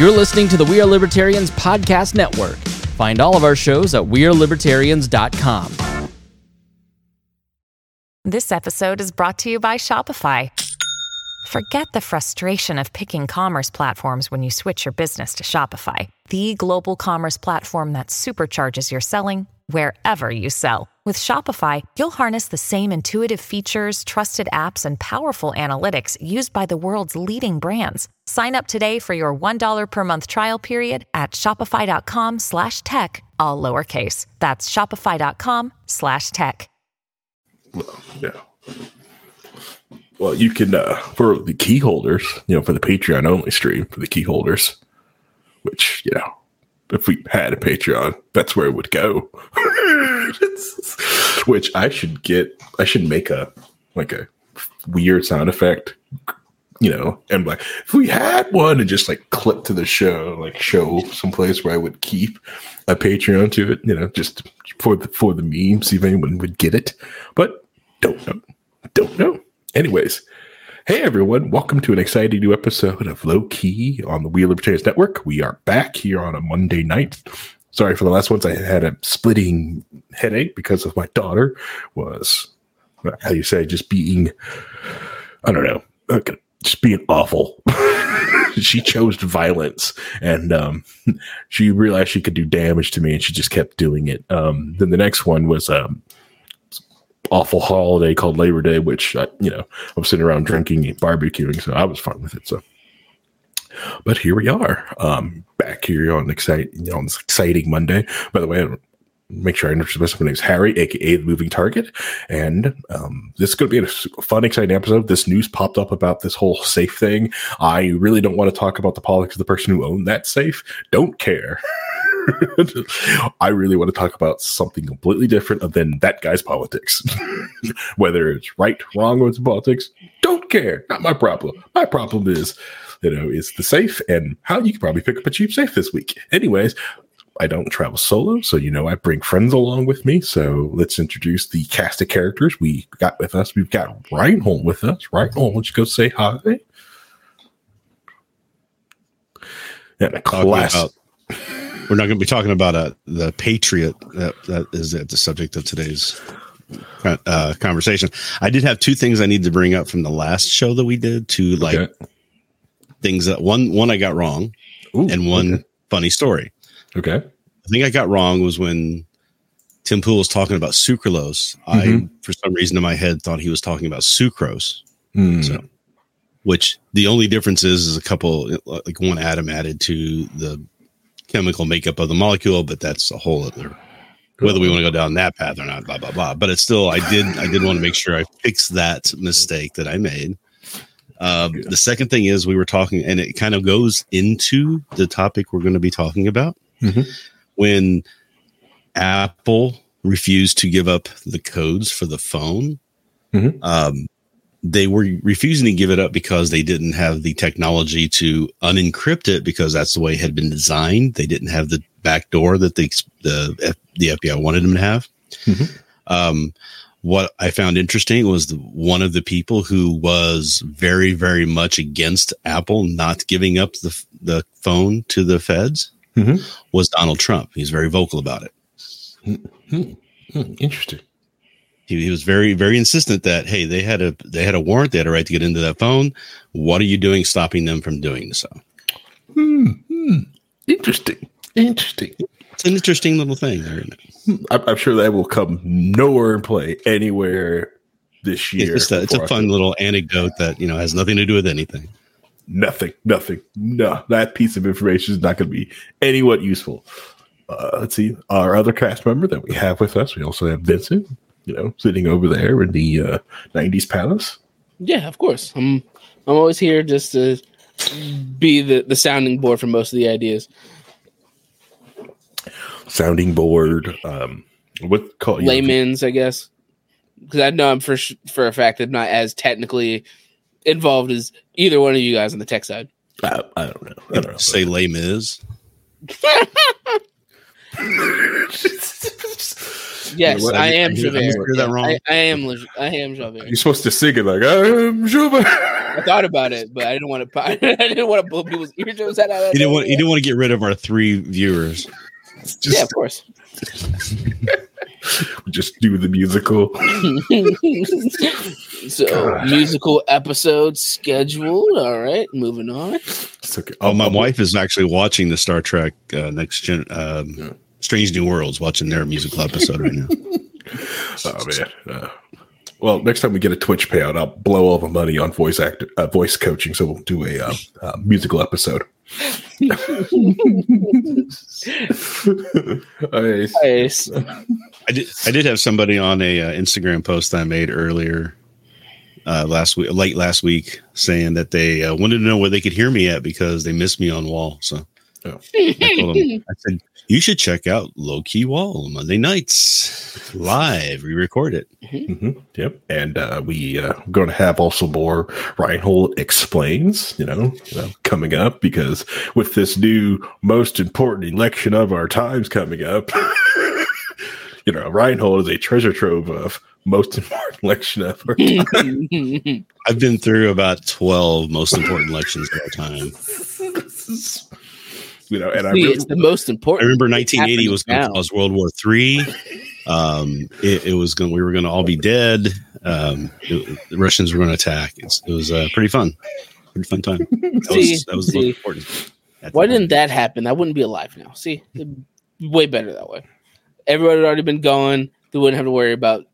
You're listening to the We Are Libertarians Podcast Network. Find all of our shows at WeareLibertarians.com. This episode is brought to you by Shopify. Forget the frustration of picking commerce platforms when you switch your business to Shopify, the global commerce platform that supercharges your selling wherever you sell. With Shopify, you'll harness the same intuitive features, trusted apps, and powerful analytics used by the world's leading brands. Sign up today for your $1 per month trial period at shopify.com slash tech, all lowercase. That's shopify.com slash tech. Well, yeah. Well, you can uh, for the key holders, you know, for the Patreon only stream for the key holders, which you know, if we had a Patreon, that's where it would go. which I should get. I should make a like a weird sound effect, you know, and like if we had one, and just like clip to the show, like show someplace where I would keep a Patreon to it, you know, just for the for the meme, see if anyone would get it, but don't know, don't know. Anyways, hey everyone, welcome to an exciting new episode of Low Key on the We Are Libertarians Network. We are back here on a Monday night. Sorry for the last ones. I had a splitting headache because of my daughter was how you say just being I don't know, okay, just being awful. she chose violence and um, she realized she could do damage to me and she just kept doing it. Um, then the next one was um, awful holiday called Labor Day, which I, you know I was sitting around drinking, and barbecuing, so I was fine with it. So, but here we are, um, back here on exciting on this exciting Monday. By the way, make sure I introduce myself. My name is Harry, aka the Moving Target, and um, this is going to be a fun, exciting episode. This news popped up about this whole safe thing. I really don't want to talk about the politics of the person who owned that safe. Don't care. I really want to talk about something completely different than that guy's politics. Whether it's right, wrong or it's politics, don't care. Not my problem. My problem is, you know, is the safe and how you can probably pick up a cheap safe this week. Anyways, I don't travel solo, so you know I bring friends along with me. So let's introduce the cast of characters we got with us. We've got Reinhold with us. Reinhold, why don't you go say hi? And a class. About, we're not going to be talking about uh, the Patriot. That, that is the subject of today's uh, conversation. I did have two things I need to bring up from the last show that we did. To like okay. things that one one I got wrong, Ooh, and one okay. funny story. Okay. I think I got wrong was when Tim Pool was talking about sucralose. Mm-hmm. I, for some reason in my head, thought he was talking about sucrose. Mm. So, which the only difference is, is a couple, like one atom added to the chemical makeup of the molecule, but that's a whole other, whether we want to go down that path or not, blah, blah, blah. But it's still, I did, I did want to make sure I fixed that mistake that I made. Um, yeah. The second thing is we were talking, and it kind of goes into the topic we're going to be talking about mm-hmm. when Apple refused to give up the codes for the phone. Mm-hmm. Um, they were refusing to give it up because they didn't have the technology to unencrypt it because that's the way it had been designed. They didn't have the back door that the the, the FBI wanted them to have. Mm-hmm. Um, what I found interesting was the, one of the people who was very, very much against Apple not giving up the the phone to the feds mm-hmm. was Donald Trump. He's very vocal about it. Mm-hmm. Interesting. He, he, was very, very insistent that hey, they had a they had a warrant, they had a right to get into that phone. What are you doing, stopping them from doing so? Hmm. Interesting. Interesting. It's an interesting little thing, there, I'm, I'm sure that will come nowhere in play anywhere this year. It's, a, it's a fun little anecdote that you know has nothing to do with anything nothing, nothing. No, that piece of information is not going to be anywhat useful. Uh, let's see, our other cast member that we have with us. We also have Vincent, you know, sitting over there in the uh, '90s palace. Yeah, of course. I'm. I'm always here just to be the the sounding board for most of the ideas. Sounding board. Um, what call layman's, I guess, because I know I'm for for a fact I'm not as technically involved as either one of you guys on the tech side. I, I don't know. I don't know. Say Les Mis. Yes, what? I am I hear- I Javert. hear that wrong. I, I am. I am Javert. You're supposed to sing it like I'm Javert. I thought about it, but I didn't want to. I didn't want to blow people's eardrums out. He didn't want. He didn't want to get rid of our three viewers. Just, Yeah, of course. just do the musical. so God. musical episode scheduled. All right, moving on. It's okay. Oh, my wife is actually watching the Star Trek uh, Next Gen, um, Yeah. Strange New Worlds, watching their musical episode right now. Oh man. Uh, well, next time we get a Twitch payout, I'll blow all the money on voice actor, uh, voice coaching. So we'll do a uh, uh, musical episode. Nice. Nice. I did. I did have somebody on a uh, Instagram post I made earlier uh, last week, late last week, saying that they uh, wanted to know where they could hear me at because they missed me on Wall. So Oh. I told them, I said, you should check out Low Key Wall Monday nights live. We record it. Mhm. Yep. And uh, we uh, we're going to have also more Reinhold explains, you know, you know, coming up because with this new most important election of our times coming up, you know, Reinhold is a treasure trove of most important election of our time. I've been through about 12 most important elections of our time. You know, and I See, really, it's the most important. I remember 1980 was going to cause World War Three. Um, it, it was going. We were going to all be dead. Um, it- the Russians were going to attack. It's, it was uh, pretty fun. Pretty fun time. That See, was that was the see. most important. Why didn't that happen? I wouldn't be alive now. See, way better that way. Everybody had already been gone. They wouldn't have to worry about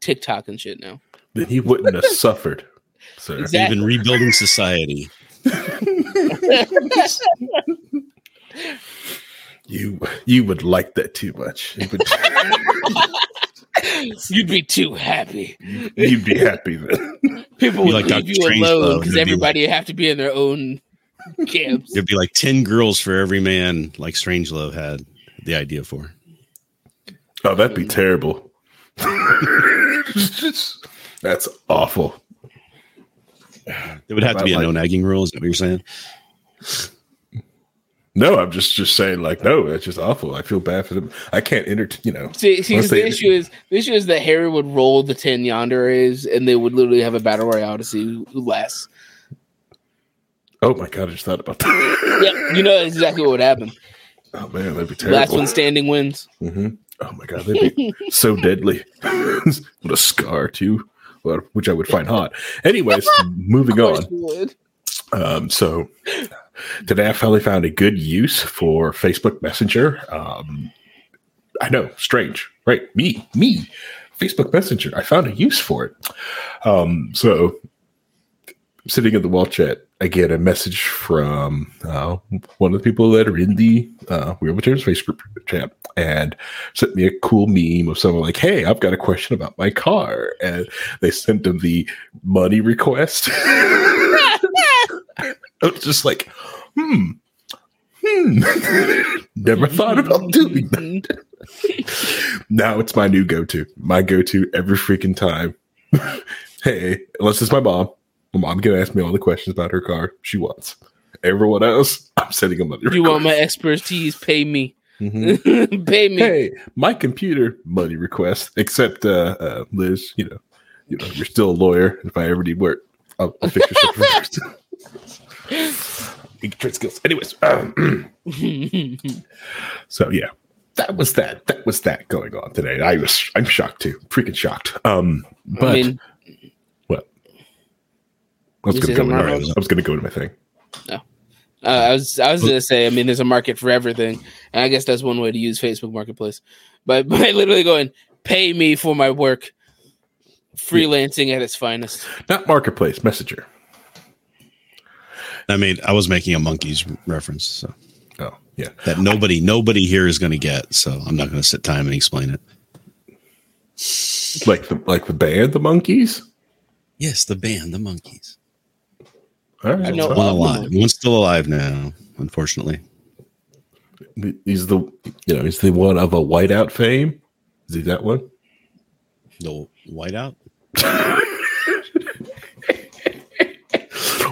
TikTok and shit now. then he wouldn't have suffered. Sir. Exactly. Even rebuilding society. You you would like that too much. You would, You'd be too happy. you'd be happy then. People would like leave you alone because it'd be everybody would have to be in their own camps. There'd be like 10 girls for every man, like Strangelove had the idea for. Oh, that'd be terrible. That's awful. It would have to be a Like- no nagging rule. Is that what you're saying? No, I'm just just saying like no, that's just awful. I feel bad for them. I can't enter. You know, See, see the issue is the issue is that Harry would roll the ten yanderes, and they would literally have a battle royale to see who, lasts. oh my god, I just thought about that. yeah, you know exactly what would happen. Oh man, that'd be The last one standing wins. Mm-hmm. Oh my god, that'd be so deadly. what a scar too, which I would find hot. Anyways, moving on. Um, so today I finally found a good use for Facebook Messenger. Um, I know, strange, right? Me, me, Facebook Messenger. I found a use for it. Um, so sitting in the wall chat, I get a message from uh, one of the people that are in the uh, Wheel Materials Facebook chat and sent me a cool meme of someone like, Hey, I've got a question about my car. And they sent them the money request. I was just like, hmm, hmm. Never thought about doing that. now it's my new go to. My go to every freaking time. hey, unless it's my mom. My mom can ask me all the questions about her car she wants. Everyone else, I'm sending them money. You want my expertise? Pay me. Mhm. Pay me. Hey, my computer money request. Except uh, uh, Liz, you know, you know, you're still a lawyer. If I ever need work, I'll, I'll fix your stuff first. Can trade skills. Anyways, um, so yeah, that was that. That was that going on today. I was, I'm shocked too. Freaking shocked. Um, but I mean, what? I was gonna go. To my, I was gonna go to my thing. uh, I was I was gonna say. I mean, there's a market for everything, and I guess that's one way to use Facebook Marketplace. But by literally going, pay me for my work, freelancing at its finest. Not marketplace messenger. I mean, I was making a Monkees reference, so Oh yeah. that nobody nobody here is going to get. So I'm not going to sit time and explain it. Like the like the band, the Monkees. Yes, the band, the Monkees. All right. I know One alive. Monkees. One's still alive now, unfortunately. He's the you know he's the one of a whiteout fame. Is he that one? The whiteout.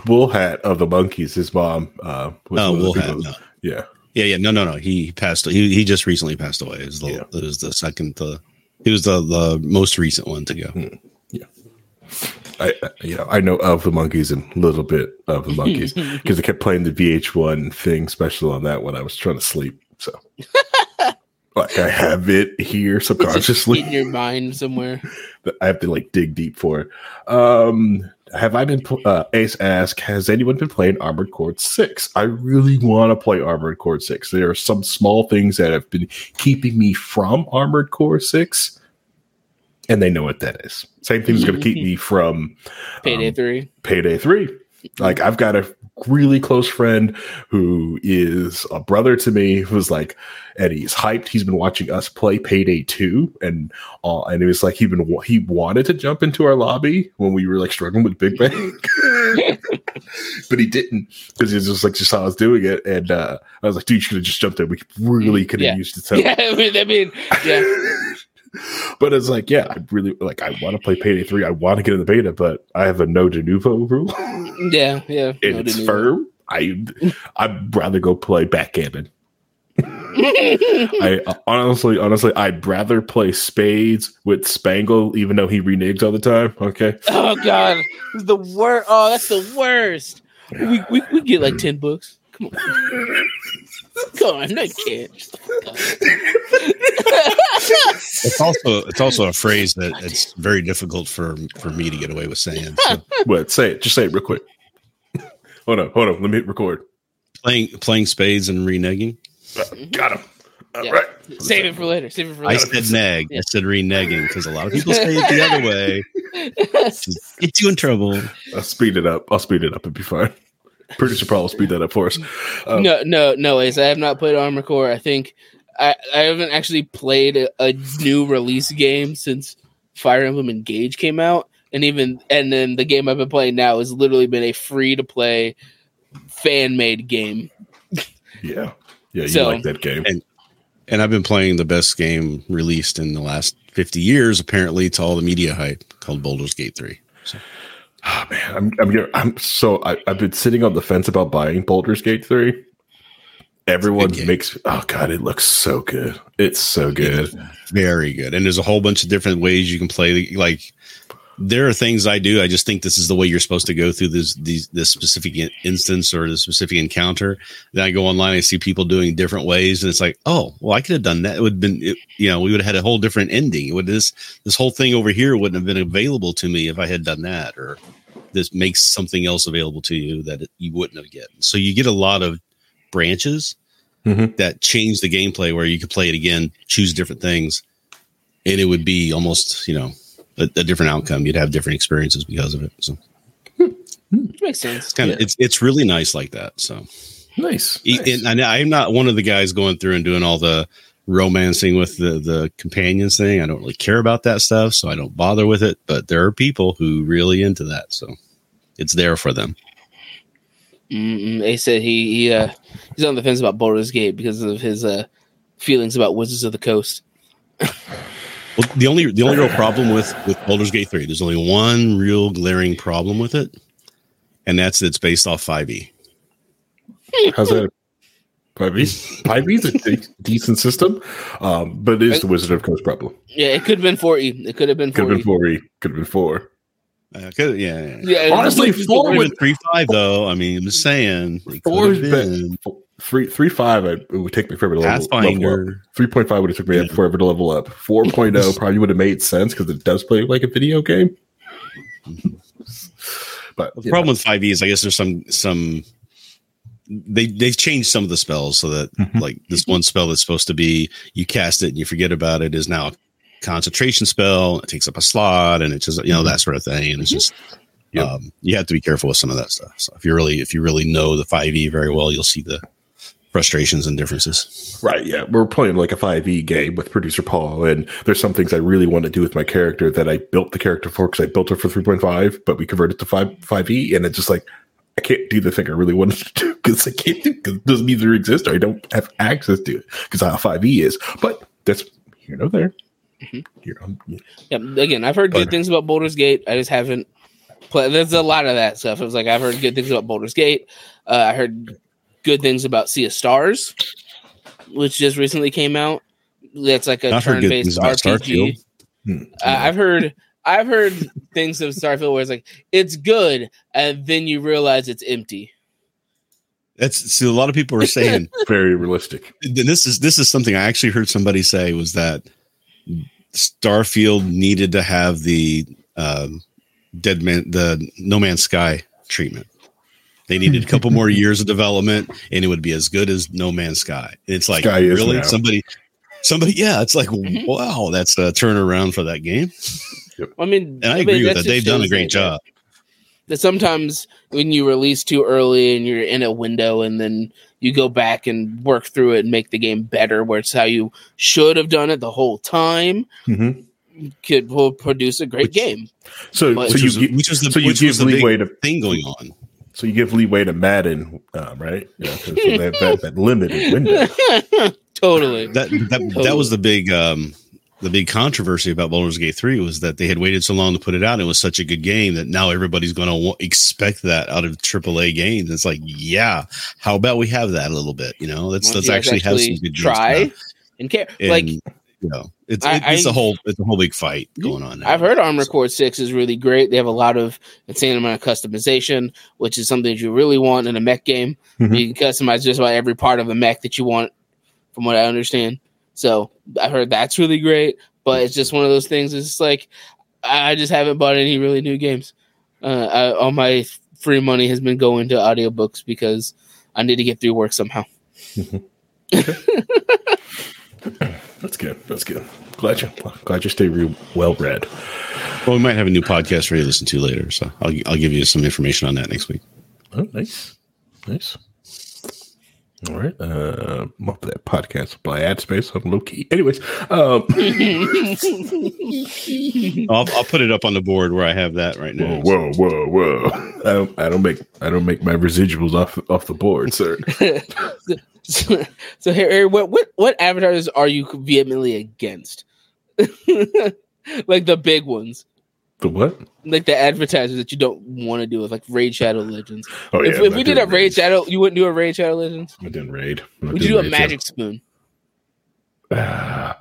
Wool Hat of the Monkees. His mom. Uh, was Oh, one the Wool Hat, no. Yeah. Yeah, yeah, no, no, no. He passed. He he just recently passed away. It was the, Yeah. it was the second to He was the, the most recent one to go. Mm, yeah. I you know I know of the Monkees and a little bit of the Monkees because I kept playing the VH1 thing special on that when I was trying to sleep. So like I have it here subconsciously in your mind somewhere. I have to like dig deep for it. Um, have I been uh, Ace ask has anyone been playing Armored Core 6? I really want to play Armored Core 6. There are some small things that have been keeping me from Armored Core 6 and they know what that is. Same thing's going to keep me from Payday um, 3. Payday 3. Like I've got a really close friend who is a brother to me who's like and he's hyped. He's been watching us play payday 2 and uh, and it was like he been he wanted to jump into our lobby when we were like struggling with big bang. But he didn't because he was just like just saw was doing it. And uh i was like dude you could have just jumped in. We really could have yeah. used it so yeah i mean, I mean yeah but it's like, yeah, I really like. I want to play Payday Three. I want to get in the beta, but I have a no Denuvo rule. Yeah, yeah, and no it's firm. I I'd rather go play backgammon. I uh, honestly, honestly, I'd rather play spades with Spangle, even though he reneges all the time. Okay. Oh God, the worst. Oh, that's the worst. We, we we get like ten books. Come on. Come on, I can't. It's also it's also a phrase that it's very difficult for for me to get away with saying. So. What? Say it. Just say it real quick. hold on, hold on. Let me record. Playing playing spades and reneging. Uh, got him. Yeah. Right. Save it for later. Save it for later. I said neg. Yeah. I said reneging because a lot of people say it the other way. Get you in trouble. I'll speed it up. I'll speed it up. It'll be fine. Producer Paul will speed that up for us. Um, no, no, no, Ace. I have not played Armored Core. I think I, I haven't actually played a, a new release game since Fire Emblem Engage came out, and even and then the game I've been playing now has literally been a free to play fan made game. yeah, yeah, you so, like that game. And, and I've been playing the best game released in the last fifty years, apparently, to all the media hype called Baldur's Gate Three. So. Oh, man, I'm I'm I'm so I, have been sitting on the fence about buying Baldur's Gate three. Everyone makes oh god, it looks so good. It's so good, very good. And there's a whole bunch of different ways you can play. Like there are things I do. I just think this is the way you're supposed to go through this these this specific instance or the specific encounter. Then I go online, I see people doing different ways, and it's like, oh, well, I could have done that. It would have been, it, you know, we would have had a whole different ending. It would this this whole thing over here wouldn't have been available to me if I had done that, or this makes something else available to you that it, you wouldn't have get. So you get a lot of branches mm-hmm. that change the gameplay where you could play it again, choose different things, and it would be almost you know a, a different outcome. You'd have different experiences because of it. So makes sense. Kind of, yeah. it's it's really nice like that. So nice. nice. And I'm not one of the guys going through and doing all the romancing with the the companions thing. I don't really care about that stuff, so I don't bother with it. But there are people who really into that, so it's there for them. Mm-mm. They said he he uh, he's on the fence about Baldur's Gate because of his uh, feelings about Wizards of the Coast. well, the only the only real problem with with Baldur's Gate three, there's only one real glaring problem with it, and that's that it's based off five E. How's that? Five E, five E is a de- decent system, um, but it is the Wizard of Coast problem. Yeah, it could have been four E. It could have been could have been four E. Could have been four. Uh, yeah, yeah, yeah. Honestly, four with three five though. I mean, I'm just saying four has been three three five. It would take me forever to level, level up. Three point five would have took me yeah. forever to level up. 4.0 probably would have made sense because it does play like a video game. but the problem know. with five E is, I guess there's some some they they've changed some of the spells so that mm-hmm. like this one spell that's supposed to be you cast it and you forget about it is now concentration spell. It takes up a slot, and it's just you know that sort of thing. And it's just yep. um, you have to be careful with some of that stuff. So if you really if you really know the five E very well, you'll see the frustrations and differences. Right. Yeah. We're playing like a 5e game with producer Paul, and there's some things I really want to do with my character that I built the character for because I built it for 3.5, but we converted to 5 5e, and it's just like I can't do the thing I really wanted to do because I can't do because it doesn't either exist or I don't have access to it because how 5e is. But that's you know there. Mm-hmm. Yeah, again, I've heard good things about Baldur's Gate. I just haven't played. There's a lot of that stuff. It was like I've heard good things about Baldur's Gate. Uh, I heard good things about Sea of Stars, which just recently came out. That's like a turn-based RPG. Hmm. Uh, I've heard I've heard things of Starfield where it's like it's good, and then you realize it's empty. That's see, a lot of people are saying Very realistic. and this is this is something I actually heard somebody say was that Starfield needed to have the um, Dead Man, the No Man's Sky treatment. They needed a couple more years of development, and it would be as good as No Man's Sky. It's like Sky really somebody, somebody, yeah. It's like Mhm. wow, that's a turnaround for that game, I mean, and I, mean, agree with that that. They've done a great job. That sometimes when you release too early and you're in a window, and then you go back and work through it and make the game better, where it's how you should have done it the whole time, hmm could will produce a great Which- game. So, But- so Which you which was the so you which give was the leeway to thing going on. so you give leeway to Madden, um, right? Yeah, 'cause so that, that, that limited window. totally. that that, that was the big um the big controversy about Baldur's Gate 3 was that they had waited so long to put it out. It was such a good game that now everybody's going to w- expect that out of AAA games. It's like, yeah, how about we have that a little bit? You know, let's let's guys actually, have some good try and care. And, like you know, it's I- it's a I- whole it's a whole big fight going on. Now. I've heard Armor Core 6 is really great. They have a lot of insane amount of customization, which is something that you really want in a mech game. Mhm. You can customize just about every part of a mech that you want, from what I understand. So I heard that's really great, but it's just one of those things. It's like I I just haven't bought any really new games. Uh, I, all my free money has been going to audiobooks because I need to get through work somehow. That's good. That's good. Glad you glad you stay real well read. Well, we might have a new podcast for you to listen to later, so I'll I'll give you some information on that next week. Oh, nice, nice. All right, uh, I'm up that podcast by ad space. I'm low key. Anyways, um, I'll I'll put it up on the board where I have that right now. whoa, whoa, whoa, whoa! I don't, I don't make, I don't make my residuals off off the board, sir. so, so Harry, what what what advertisers are you vehemently against? like the big ones, The what? like the advertisers that you don't want to do with, like Raid Shadow Legends. Oh if, if we did a Raid raids. Shadow, you wouldn't do a Raid Shadow Legends. I didn't raid. I'm Would you doing do a raids, Magic Spoon? yeah.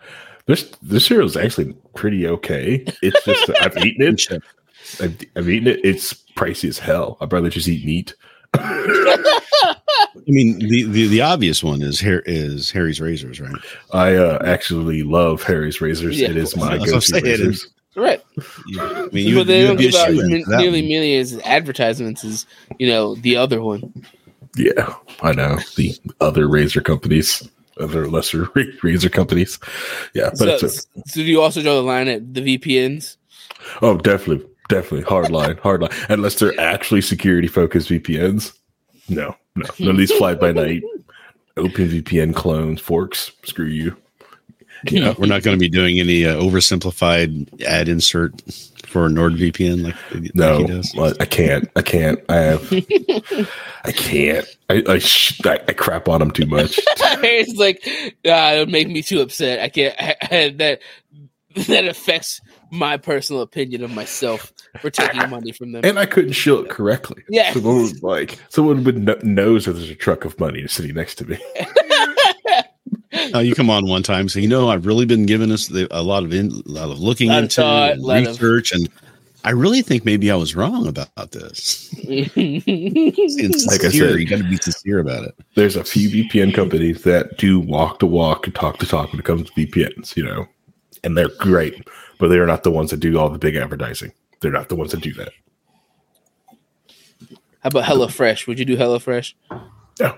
this this cereal is actually pretty okay. It's just I've eaten it. I've, I've eaten it. It's pricey as hell. I'd rather just eat meat. I mean, the, the the obvious one is Har- is Harry's razors, right? I uh, actually love Harry's razors. Yeah, it is my that's what I'm go-to saying. razors. Right, You- I mean, you, but they you don't would be a give out shoe-in mi- that nearly one. millions advertisements. Is you know the other one? Yeah, I know the other razor companies, other lesser razor companies. Yeah, but So, it's a, so do you also draw the line at the VPNs? oh, definitely, definitely hard line, hard line. Unless they're actually security focused VPNs. No, no, none of these fly by night. Open VPN clones, forks. Screw you. Yeah, we're not going to be doing any uh, oversimplified ad insert for NordVPN like, like No, he does. I I can't. I can't. I have. I can't. I I, sh- I I crap on them too much. it's like uh, it would make me too upset. I can't. I, I, that that affects my personal opinion of myself for taking money from them. and I couldn't show it correctly. Yeah. someone was like someone would kn- knows that there's a truck of money sitting next to me. Oh, you come on one time, so you know I've really been giving us the, a lot of in, a lot of looking Lot into thought, and lot of- research, and I really think maybe I was wrong about this. It's Like I said- you got to be sincere about it. There's a few VPN companies that do walk to walk and talk to talk when it comes to VPNs, you know, and they're great, but they are not the ones that do all the big advertising. They're not the ones that do that. How about HelloFresh? Would you do HelloFresh? No,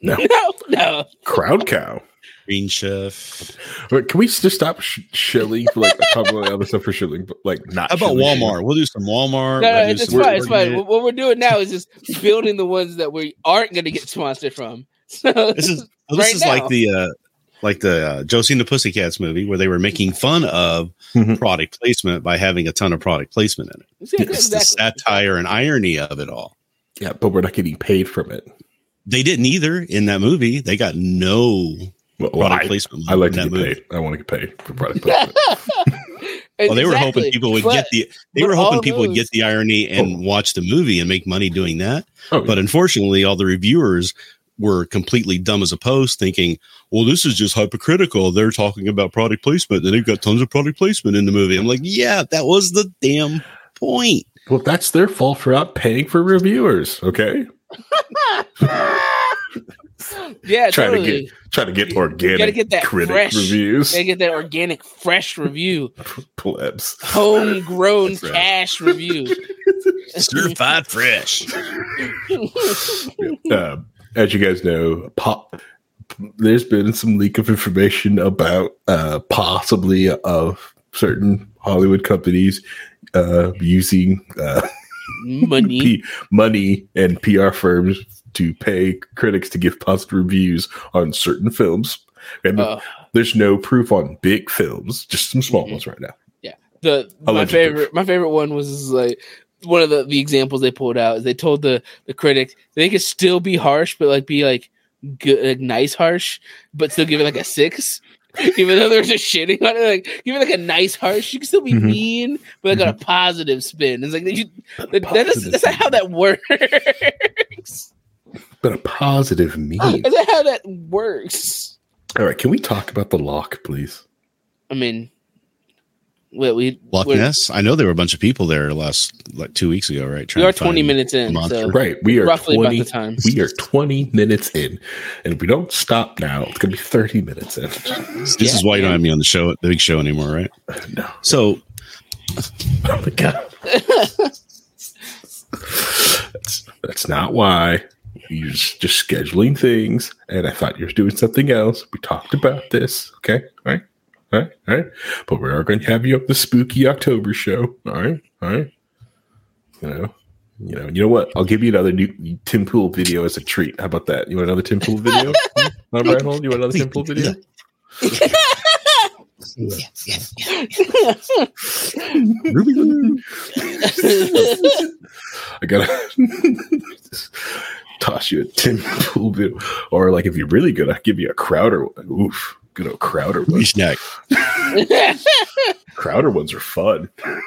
no, No, no. Crowd Cow. Green Chef. But can we just stop sh- shilling for like a couple of other stuff for shilling, but like not? How about shilling? Walmart? We'll do some Walmart. No, no, we'll do it's, it's fine. It's fine. Target. What, what we're doing now is just building the ones that we aren't going to get sponsored from. So This is well, this Right is now. like the uh, like the uh, Josie and the Pussycats movie where they were making fun of Mhm. product placement by having a ton of product placement in it. Yeah, It's the satire and irony of it all. Yeah, but we're not getting paid from it. They didn't either in that movie. They got no Well, well, product I, placement. I like to get movie. paid. I want to get paid for product placement. Well, they were hoping people would But- get the they were hoping all people would get the irony and oh. watch the movie and make money doing that. Oh, But unfortunately, all the reviewers were completely dumb as a post, thinking, "Well, this is just hypocritical. They're talking about product placement, and they've got tons of product placement in the movie." I'm like, "Yeah, that was the damn point." Well, that's their fault for not paying for reviewers. Okay, Yeah, try totally. to get try to get organic gotta get that critic fresh- reviews. They get that organic, fresh review, Plebs. homegrown right. cash review. Certified fresh. um, as you guys know, pop. There's been some leak of information about uh, possibly of certain Hollywood companies uh, using uh, Money. P- money and PR firms to pay critics to give positive reviews on certain films. And Uh, there's no proof on big films, just some small Mhm. ones right now. Yeah. The my favorite my favorite one was like one of the, the examples they pulled out is they told the the critic they could still be harsh but like be like good like nice harsh but still give it like a six even though they're just shitting on it like give it like a nice harsh you can still be Mhm. mean but like got a positive spin it's like you, that, that's, that's not how that works But a positive mean. Is that how that works All right, can we talk about the lock, please? I mean well, we Loch we're- Ness. I know there were a bunch of people there last like two weeks ago, right? we are 20 minutes in so Right, we are roughly twenty. about the time We are twenty minutes in, and if we don't stop now, it's gonna be thirty minutes in. This Yeah, is why you don't have me on the show, the big show anymore, right? Uh, no, So oh my god, that's, that's not why. You're just, just scheduling things, and I thought you were doing something else. We talked about this, okay? All right, all right, all right. But we are going to have you up the spooky October show. All right, all right. You know, you know, you know what? I'll give you another new Tim Pool video as a treat. How about that? You want another Tim Pool video? Hmm? All right, hold. You want another Tim Pool video? yes, yes, yes. I gotta toss you a Tim Pool video, or like if you're really good, I'll give you a Crowder. one. Oof, good old Crowder one. snack. Crowder ones are fun.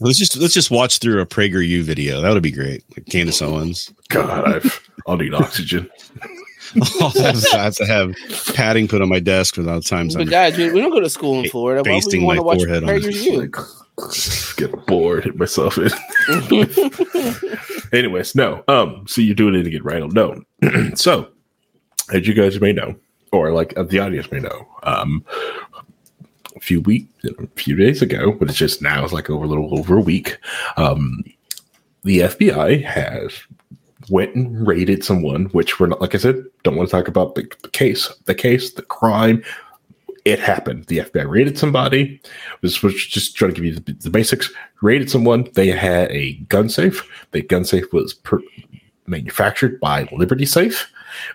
Let's just let's just watch through a PragerU video. That would be great. Like Candace Owens. God, I've I'll need oxygen. I'll have, to, I have to have padding put on my desk for the times But I'm guys, we, we don't go to school in Florida. Why would we basting want my to watch forehead on it. PragerU? Like, get bored, hit myself in. Anyways, no. Um, so you're doing it again, right? No. so, as you guys may know, or like uh, the audience may know, um, a few weeks, a few days ago, but it's just now, it's like over a little over a week. Um, the FBI has went and raided someone, which we're not, like I said, don't want to talk about the, the case, the case, the crime. It happened. The FBI raided somebody. This was just trying to give you the, the basics. Raided someone. They had a gun safe. The gun safe was per, manufactured by Liberty Safe.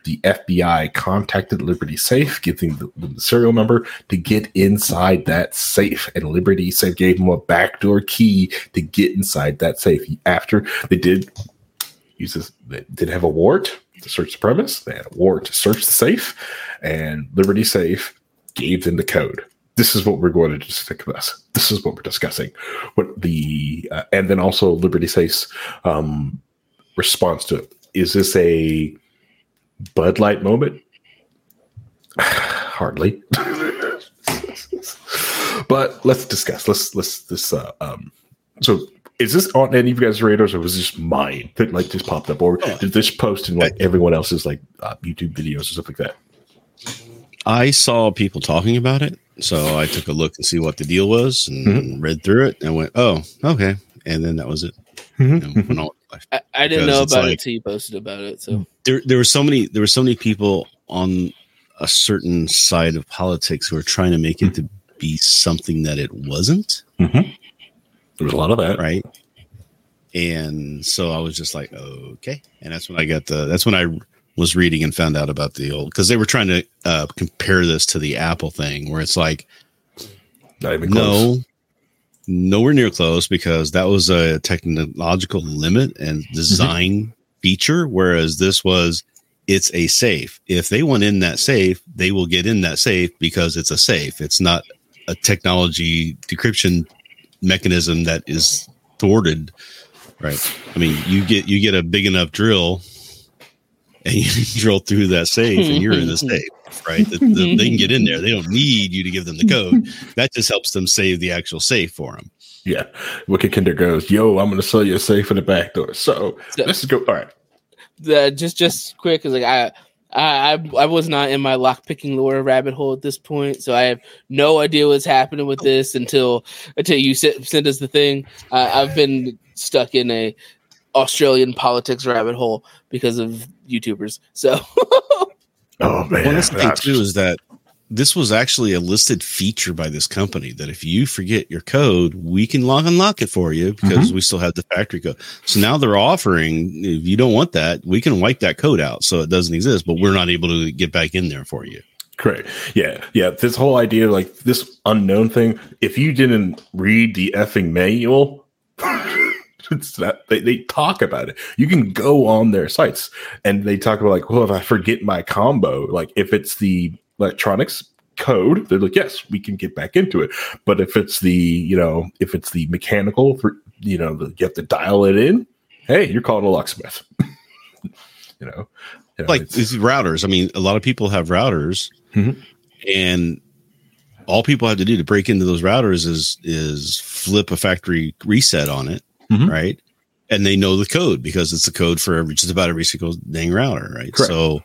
The FBI contacted Liberty Safe, giving the, the serial number to get inside that safe, and Liberty Safe gave them a backdoor key to get inside that safe. After they did use this, they did have a warrant to search the premise. They had a warrant to search the safe, and Liberty Safe gave them the code. This is what we're going to discuss. This is what we're discussing. What the uh, and then also Liberty Safe's um, response to it. Is this a Bud Light moment? Hardly. but let's discuss. Let's let's this. Uh, um, so is this on any of you guys' radars, or was this mine that like just popped up, or did this post in like everyone else's like uh, YouTube videos or stuff like that? I saw people talking about it, so I took a look and see what the deal was and mm-hmm. read through it and went, "Oh, okay." And then that was it. Mm-hmm. And went on. I, I didn't know it's about it like- until you posted about it. So there there were so many there were so many people on a certain side of politics who are trying to make it to be something that it wasn't, mm-hmm. There was a lot of that. right? And so I was just like, okay. And that's when I got the that's when I was reading and found out about the old because they were trying to uh, compare this to the Apple thing where it's like Not even close. no nowhere near close because that was a technological limit and design feature whereas this was it's a safe. If they want in that safe they will get in that safe because it's a safe. It's not a technology decryption mechanism that is thwarted right? I mean you get you get a big enough drill and you drill through that safe and you're in the safe, right? The, the, they can get in there. They don't need you to give them the code. That just helps them save the actual safe for them. Yeah. Wicked Kinder goes, Yo, I'm going to sell you a safe in the back door. So, so let's go. All right. The, just, just quick, because like I, I, I was not in my lock picking lore rabbit hole at this point, so I have no idea what's happening with this until until you sent, sent us the thing. Uh, I've been stuck in a Australian politics rabbit hole because of YouTubers. So, oh man, one thing too is that this was actually a listed feature by this company that if you forget your code, we can log unlock it for you because mm-hmm. we still have the factory code. So now they're offering, if you don't want that, we can wipe that code out so it doesn't exist, but we're not able to get back in there for you. Correct. Yeah. Yeah. This whole idea, like this unknown thing, if you didn't read the effing manual, it's that they, they talk about it. You can go on their sites and they talk about like, well, if I forget my combo, like if it's the electronics code, they're like, yes, we can get back into it. But if it's the, you know, if it's the mechanical, for, you know, the, you have to dial it in. Hey, you're calling a locksmith. you know, you know like these routers. I mean, a lot of people have routers, mm-hmm. and all people have to do to break into those routers is is flip a factory reset on it, mm-hmm. right? And they know the code because it's the code for every, just about every single dang router, right? Correct. So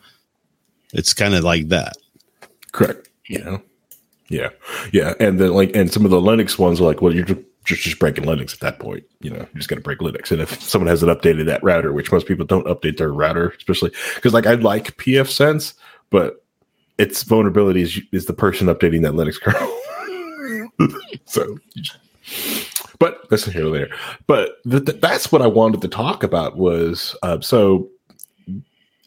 it's kind of like that. Correct. You know. Yeah, yeah, and then like, and some of the Linux ones are like, well, you're just just breaking Linux at that point. You know, you're just gonna break Linux. And if someone hasn't updated that router, which most people don't update their router, especially because like I like pfSense, but its vulnerability is, is the person updating that Linux kernel. so, but that's here later. But th- th- that's what I wanted to talk about was uh, so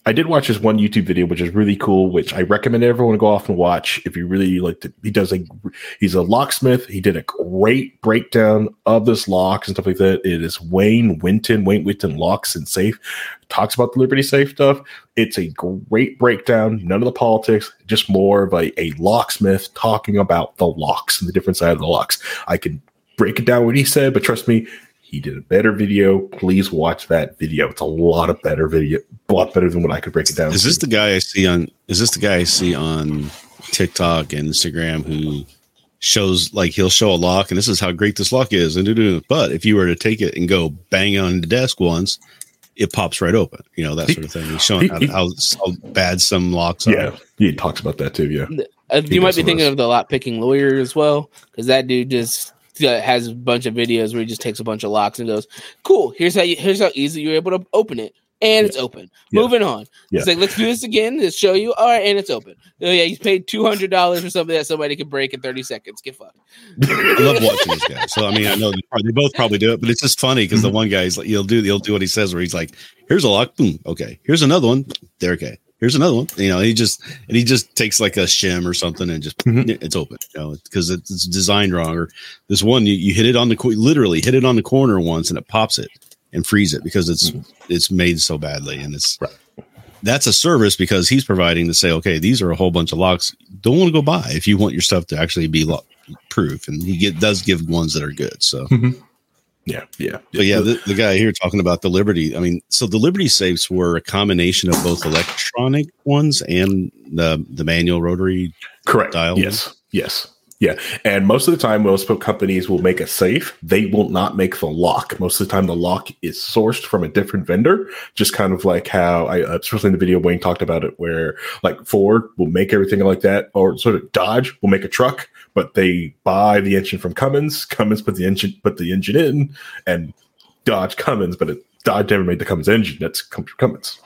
I did watch this one YouTube video, which is really cool, which I recommend everyone to go off and watch if you really like to. He does a, he's a locksmith. He did a great breakdown of this locks and stuff like that. It is Wayne Winton, Wayne Winton Locks and Safe. Talks about the Liberty Safe stuff. It's a great breakdown. None of the politics, just more of a, a locksmith talking about the locks and the different side of the locks. I can break it down what he said, but trust me, he did a better video. Please watch that video. It's a lot of better video, a lot better than what I could break it down. Is this the guy I see on? Is this the guy I see on TikTok and Instagram who shows like he'll show a lock and this is how great this lock is and but if you were to take it and go bang on the desk once, it pops right open. You know that sort of thing. He's showing he, he, how, how, bad some locks yeah, are. Yeah, he talks about that too. Yeah, uh, you might be thinking of the lock picking lawyer as well because that dude just has a bunch of videos where he just takes a bunch of locks and goes, "Cool, here's how you, here's how easy you're able to open it." And yeah. it's open. Yeah. Moving on. Yeah. It's like let's do this again. Let's show you. All right, and it's open. Oh yeah, he's paid two hundred dollars for something that somebody can break in thirty seconds. Get fucked. I love watching these guys. So I mean, I know they both probably do it, but it's just funny because mm-hmm. the one guy's like, he'll do he'll do what he says, where he's like, "Here's a lock. Boom. Okay. Here's another one. There. Okay here's another one. You know, he just and he just takes like a shim or something and just mm-hmm. it's open. You know, because it's designed wrong. Or this one you, you hit it on the literally hit it on the corner once and it pops it and frees it because it's mm-hmm. it's made so badly and it's. Right. That's a service because he's providing to say, okay, these are a whole bunch of locks. Don't want to go buy if you want your stuff to actually be lock proof, and he get, does give ones that are good. So, mm-hmm. Yeah, yeah. But yeah, the, the, guy here talking about the Liberty. I mean, so the Liberty safes were a combination of both electronic ones and the the manual rotary. Correct. Dial. Yes. Yes. Yeah, and most of the time, most companies will make a safe. They will not make the lock. Most of the time, the lock is sourced from a different vendor. Just kind of like how I, uh, especially in the video, Wayne talked about it, where like Ford will make everything like that, or sort of Dodge will make a truck, but they buy the engine from Cummins. Cummins put the engine put the engine in, and Dodge Cummins, but it, Dodge never made the Cummins engine. That's Cummins.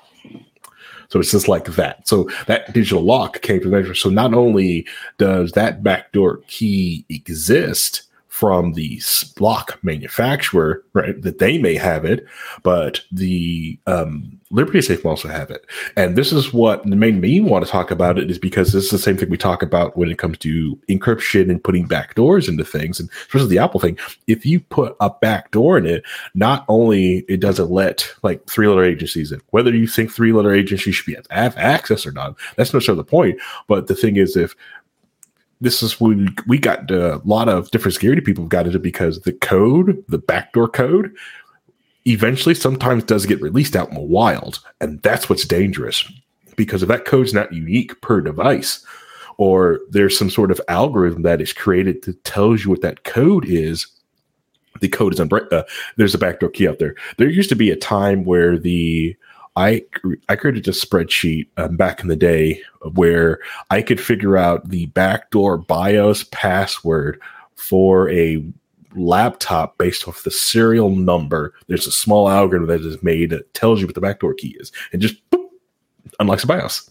So it's just like that. So that digital lock came from there. So not only does that backdoor key exist, from the lock manufacturer, right? That they may have it, but the um, Liberty Safe will also have it. And this is what made me want to talk about it is because this is the same thing we talk about when it comes to encryption and putting backdoors into things, and especially the Apple thing. If you put a backdoor in it, not only it doesn't let like three letter agencies in, whether you think three letter agencies should be have access or not, that's not of the point. But the thing is, if this is when we got a lot of different security people got into because the code, the backdoor code, eventually sometimes does get released out in the wild. And that's what's dangerous because if that code's not unique per device, or there's some sort of algorithm that is created that tells you what that code is, the code is unbreakable. Uh, there's a backdoor key out there. There used to be a time where the I I created a spreadsheet um, back in the day where I could figure out the backdoor BIOS password for a laptop based off the serial number. There's a small algorithm that is made that tells you what the backdoor key is, and just boop, unlocks the BIOS.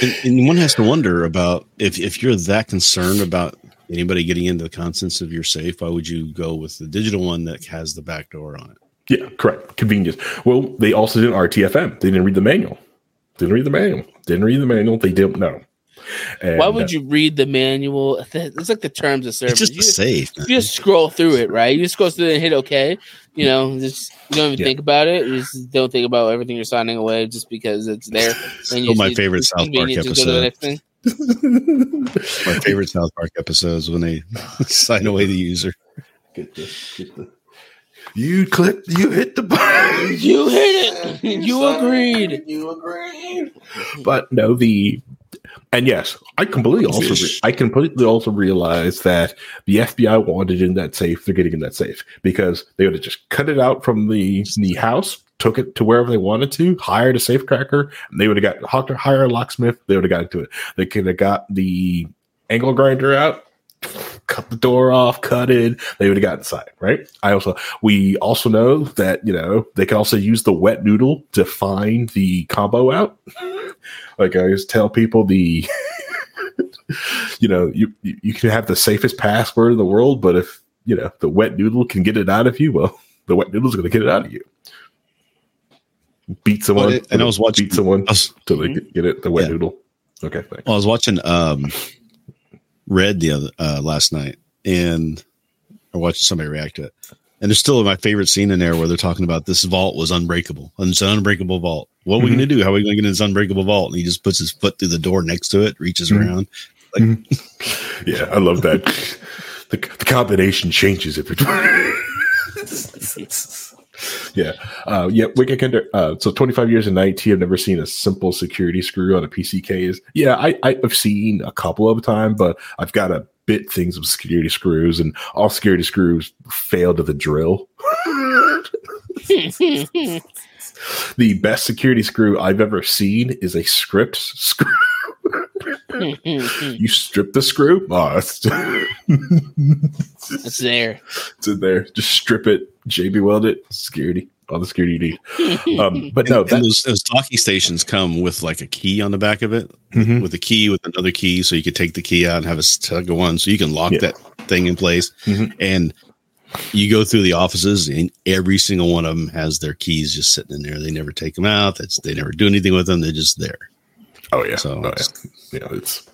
and, and one has to wonder about if if you're that concerned about anybody getting into the contents of your safe, why would you go with the digital one that has the backdoor on it? Yeah, correct. Convenience. Well, they also didn't RTFM. They didn't read the manual. Didn't read the manual. Didn't read the manual. They didn't know. And, Why would uh, you read the manual? It's like the terms of service. It's just you, safe. You just scroll through it, right? You just go through it and hit OK. You know, just you don't even yeah. think about it. You just don't think about everything you're signing away just because it's there. And you, my favorite South Park episode. my favorite South Park episodes when they sign away the user. Get the, get the you clicked. You hit the button. You hit it. You agreed. You agreed. But no, the and yes, I completely also re- I completely also realize that the FBI wanted in that safe. They're getting in that safe because they would have just cut it out from the the house, took it to wherever they wanted to, hired a safe cracker, and they would have got hire a locksmith. They would have got into it. They could have got the angle grinder out, cut the door off, cut it, they would have got inside, right? I also we also know that you know they can also use the wet noodle to find the combo out. like I always tell people the you know, you you can have the safest password in the world, but if you know the wet noodle can get it out of you, well, the wet noodle's gonna get it out of you. Beat someone, well, and I was watching beat someone was, till they get, get it the wet yeah. noodle. Okay, thanks. Well, I was watching um Red the other uh, last night, and I watching somebody react to it. And there's still my favorite scene in there where they're talking about this vault was unbreakable. It's an unbreakable vault. What are we mm-hmm. going to do? How are we going to get in this unbreakable vault? And he just puts his foot through the door next to it, reaches mm-hmm. around. Like, mm-hmm. yeah, I love that. the, the combination changes if it's. yeah. Uh, yeah. Wicked Kinder. Uh, so 25 years in IT, I've never seen a simple security screw on a PC case. Yeah, I, I've seen a couple of time, but I've got to bit things with security screws, and all security screws fail to the drill. the best security screw I've ever seen is a script screw. you strip the screw? Oh, it's, it's there. It's in there. Just strip it, JB weld it, security. All the security you need. Um, but no, and, and those, those, docking stations come with like a key on the back of it, mm-hmm. with a key with another key, so you could take the key out and have a second one, so you can lock yeah. that thing in place. Mm-hmm. And you go through the offices, and every single one of them has their keys just sitting in there. They never take them out. That's they never do anything with them. They're just there. Oh yeah. So oh, yeah. yeah, it's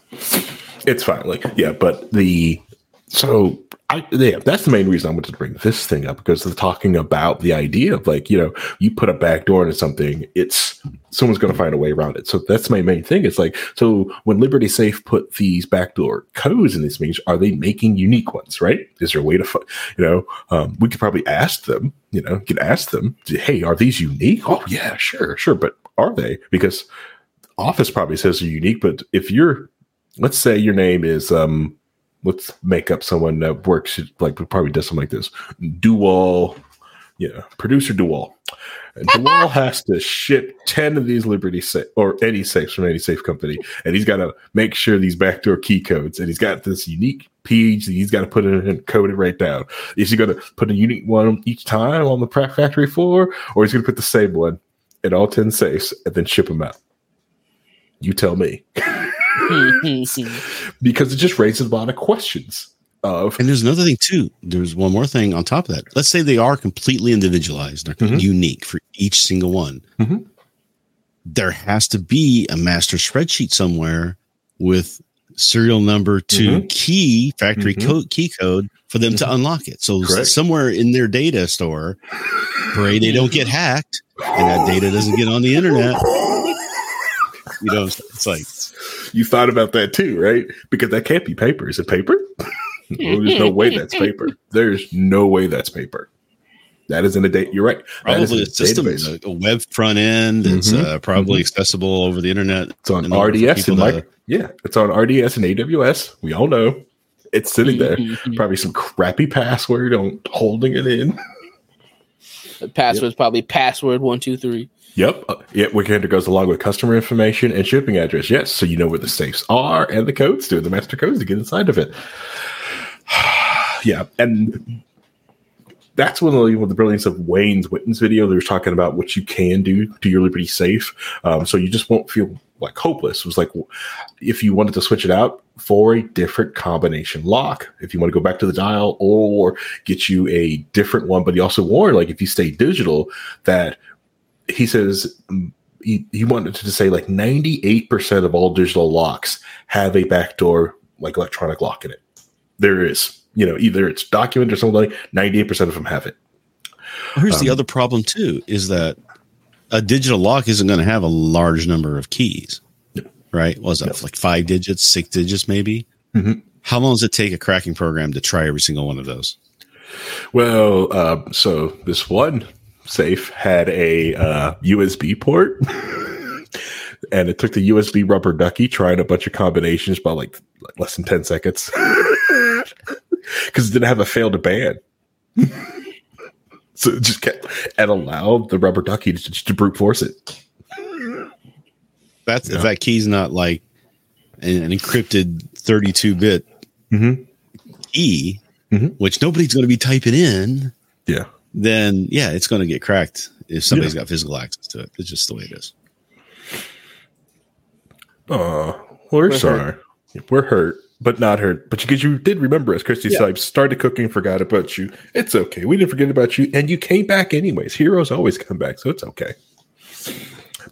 it's fine. Like yeah, but the so I yeah, that's the main reason I wanted to bring this thing up because they're talking about the idea of like, you know, you put a back door into something, it's someone's gonna find a way around it. So that's my main thing. It's like, so when Liberty Safe put these backdoor codes in these things, are they making unique ones, right? Is there a way to you know, um, we could probably ask them, you know, could ask them, hey, are these unique? Oh yeah, sure, sure, but are they? Because Office probably says they're unique, but if you're, let's say your name is, um, let's make up someone that works like probably does something like this. Dual, yeah, producer Dual. And Dual has to ship 10 of these Liberty safe or any safes from any safe company. And he's got to make sure these backdoor key codes. And he's got this unique page that he's got to put it and code it right down. Is he going to put a unique one each time on the factory floor, or is he going to put the same one in all 10 safes and then ship them out? You tell me. because it just raises a lot of questions. Of and there's another thing too. There's one more thing on top of that. Let's say they are completely individualized, they're mm-hmm. unique for each single one. Mm-hmm. There has to be a master spreadsheet somewhere with serial number to mm-hmm. key factory mm-hmm. code key code for them to mm-hmm. unlock it. So Correct. somewhere in their data store, pray they don't get hacked and that data doesn't get on the internet. You know, it's like you thought about that too, right? Because that can't be paper. Is it paper? well, there's no way that's paper. There's no way that's paper. That is in a date. You're right. Probably a system, a, a, web front end. Mm-hmm. It's uh, probably mm-hmm. accessible over the internet. It's on RDS and like, yeah, it's on RDS and AWS. We all know it's sitting there. Mm-hmm. Probably some crappy password on holding it in. The password's yep. probably password one two three. Yep. Uh, yeah, Wickeder goes along with customer information and shipping address. Yes, so you know where the safes are and the codes to the master codes to get inside of it. yeah, and that's one of the, one of the brilliance of Wayne's Witten's video. They were talking about what you can do to your Liberty safe, um, so you just won't feel like hopeless. It was like if you wanted to switch it out for a different combination lock, if you want to go back to the dial or get you a different one, but he also warned like if you stay digital, that he says mm, he, he wanted to say like 98% of all digital locks have a backdoor like electronic lock in it. There is you know, either it's document or something like 98% of them have it. Here's um, the other problem too, is that a digital lock isn't going to have a large number of keys, right? Was that like five digits, six digits, maybe? Mm-hmm. How long does it take a cracking program to try every single one of those? Well, uh, so this one safe had a uh, USB port. and it took the USB rubber ducky trying a bunch of combinations by like, like less than 10 seconds. because it didn't have a fail2ban. so it just kept and allowed the rubber ducky to, to brute force it. That's yeah. if that key's not like an, encrypted 32 bit mm-hmm. key, mm-hmm. which nobody's going to be typing in. Yeah. Then yeah, it's going to get cracked if somebody's yeah. got physical access to it. It's just the way it is. Oh, we're, we're sorry. Hurt. We're hurt but not hurt. But because you, you, did remember us, Christy yeah. Sipes started cooking, forgot about you. It's okay. We didn't forget about you, and you came back anyways. Heroes always come back, so it's okay.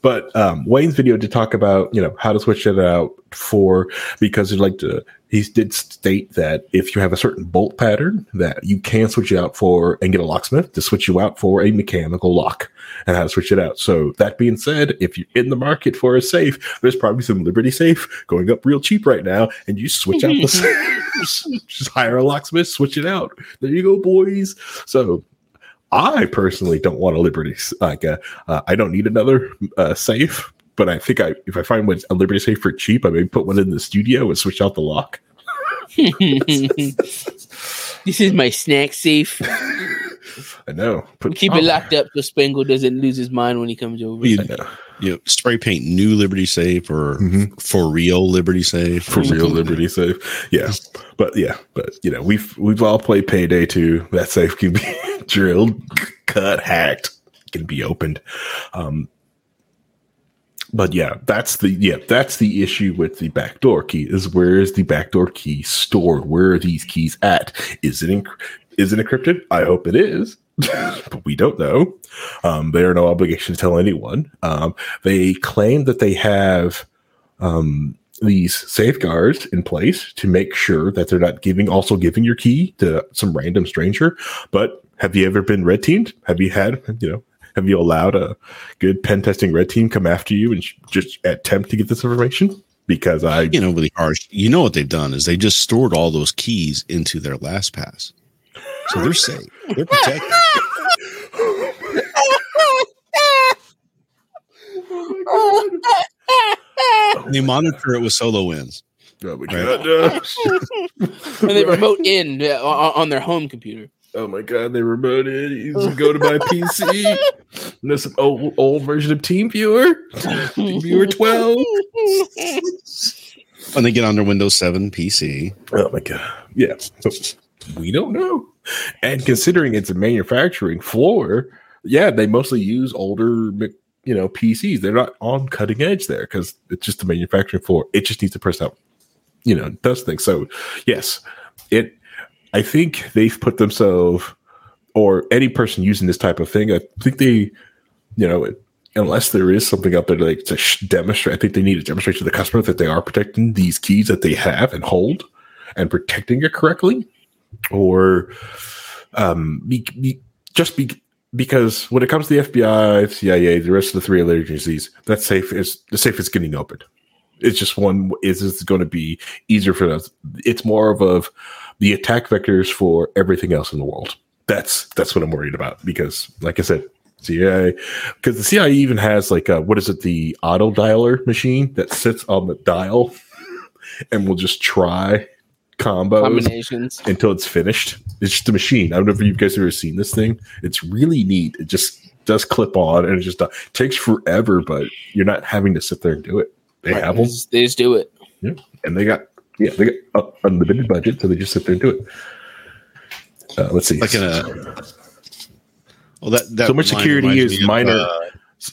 But um, Wayne's video to talk about you know how to switch it out for because he'd like to. He did state that if you have a certain bolt pattern, that you can switch it out for and get a locksmith to switch you out for a mechanical lock and how to switch it out. So that being said, if you're in the market for a safe, there's probably some Liberty safe going up real cheap right now, and you switch out the safe. Just hire a locksmith, switch it out. There you go, boys. So I personally don't want a Liberty like a, uh, uh, I don't need another uh, safe, but I think I if I find one a Liberty safe for cheap, I may put one in the studio and switch out the lock. this is my snack safe. I know. Put, Keep oh. it locked up so Spangle doesn't lose his mind when he comes over. You, you know, spray paint new Liberty Safe or mm-hmm. for real Liberty Safe. For real Liberty Safe. Yeah. But yeah, but you know, we've we've all played Payday 2. That safe can be drilled, cut, hacked, can be opened. Um but yeah, that's the yeah, that's the issue with the backdoor key is where is the backdoor key stored? Where are these keys at? Is it inc- is it encrypted? I hope it is. but we don't know. Um, they are no obligation to tell anyone. Um, they claim that they have um, these safeguards in place to make sure that they're not giving also giving your key to some random stranger. But have you ever been red teamed? Have you had you know? Have you allowed a good pen testing red team come after you and just attempt to get this information? Because I, you know, really harsh. You know what they've done is they just stored all those keys into their LastPass. So they're safe. They're protected. they monitor it with SolarWinds. Oh my god! and they remote in uh, on their home computer. Oh my god, they remote in. You go to my PC. And there's some old, old version of Team Viewer. Team Viewer 12. And they get on their Windows 7 PC. Oh my god. Yeah. We don't know. And considering it's a manufacturing floor, yeah, they mostly use older, you know, PCs. They're not on cutting edge there because it's just a manufacturing floor. It just needs to press out, you know, does things. So yes, it. I think they've put themselves, or any person using this type of thing. I think they, you know, unless there is something out there like, to demonstrate, I think they need to demonstrate to the customer that they are protecting these keys that they have and hold and protecting it correctly or um, be, be, just be, because when it comes to the FBI, CIA, the rest of the three other agencies, that safe is the safe is getting opened. It's just one is it's going to be easier for us. It's more of a the attack vectors for everything else in the world. That's that's what I'm worried about because, like I said, CIA because the CIA even has like a, what is it the auto dialer machine that sits on the dial and will just try combos Combinations. until it's finished. It's just a machine. I don't know if you guys have ever seen this thing. It's really neat. It just does clip on and it just uh, takes forever, but you're not having to sit there and do it. They Right, have they them, just- They just do it. yeah, and they got yeah, they got unlimited budget, so they just sit there and do it. Uh, let's see. Like in a well, that, that So much security is me of, minor- uh,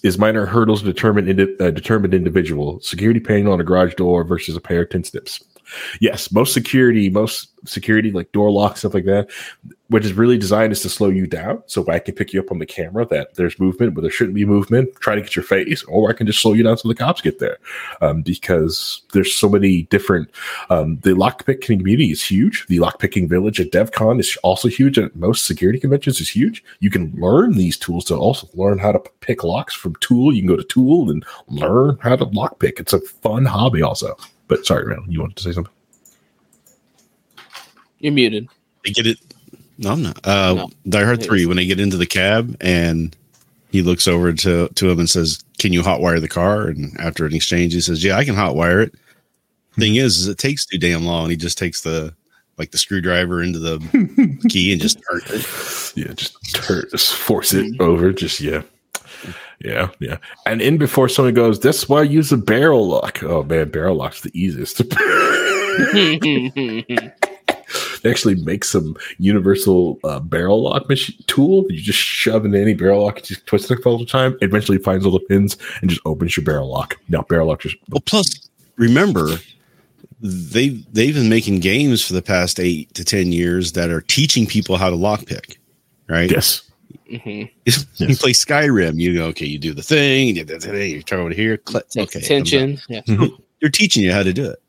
is minor hurdles determined indi- uh, determined individual security panel on a garage door versus a pair of tin snips. Yes, most security, most security like door locks stuff like that, which is really designed is to slow you down. So I can pick you up on the camera that there's movement, but there shouldn't be movement. Try to get your face, or I can just slow you down so the cops get there. Um, because there's so many different. Um, the lockpick community is huge. The lockpicking village at DEF CON is also huge. At most security conventions is huge. You can learn these tools to also learn how to pick locks from TOOOL. You can go to TOOOL and learn how to lockpick. It's a fun hobby, also. But sorry, man, you wanted to say something? You're muted. they get it. No, I'm not. Uh, No. Die Hard Three when they get into the cab and he looks over to to him and says, "Can you hotwire the car?" And after an exchange, he says, "Yeah, I can hotwire it." Thing is, is it takes too damn long. He just takes the like the screwdriver into the key and just turns it. Yeah, just turn, just force it over. Just yeah, yeah, yeah. And in before someone goes, that's why I use a barrel lock. Oh man, barrel lock's the easiest. they actually make some universal uh, barrel lock machine tool. that You just shove in any barrel lock, you just twist it all the time. It eventually finds all the pins and just opens your barrel lock. Now barrel lock just Well, plus remember they they've been making games for the past eight to ten years that are teaching people how to lockpick. Right? yes. Mhm. You play Skyrim, you go, okay, you do the thing, you, do the thing, you turn over here, click, okay, attention. Yeah. They're teaching you how to do it.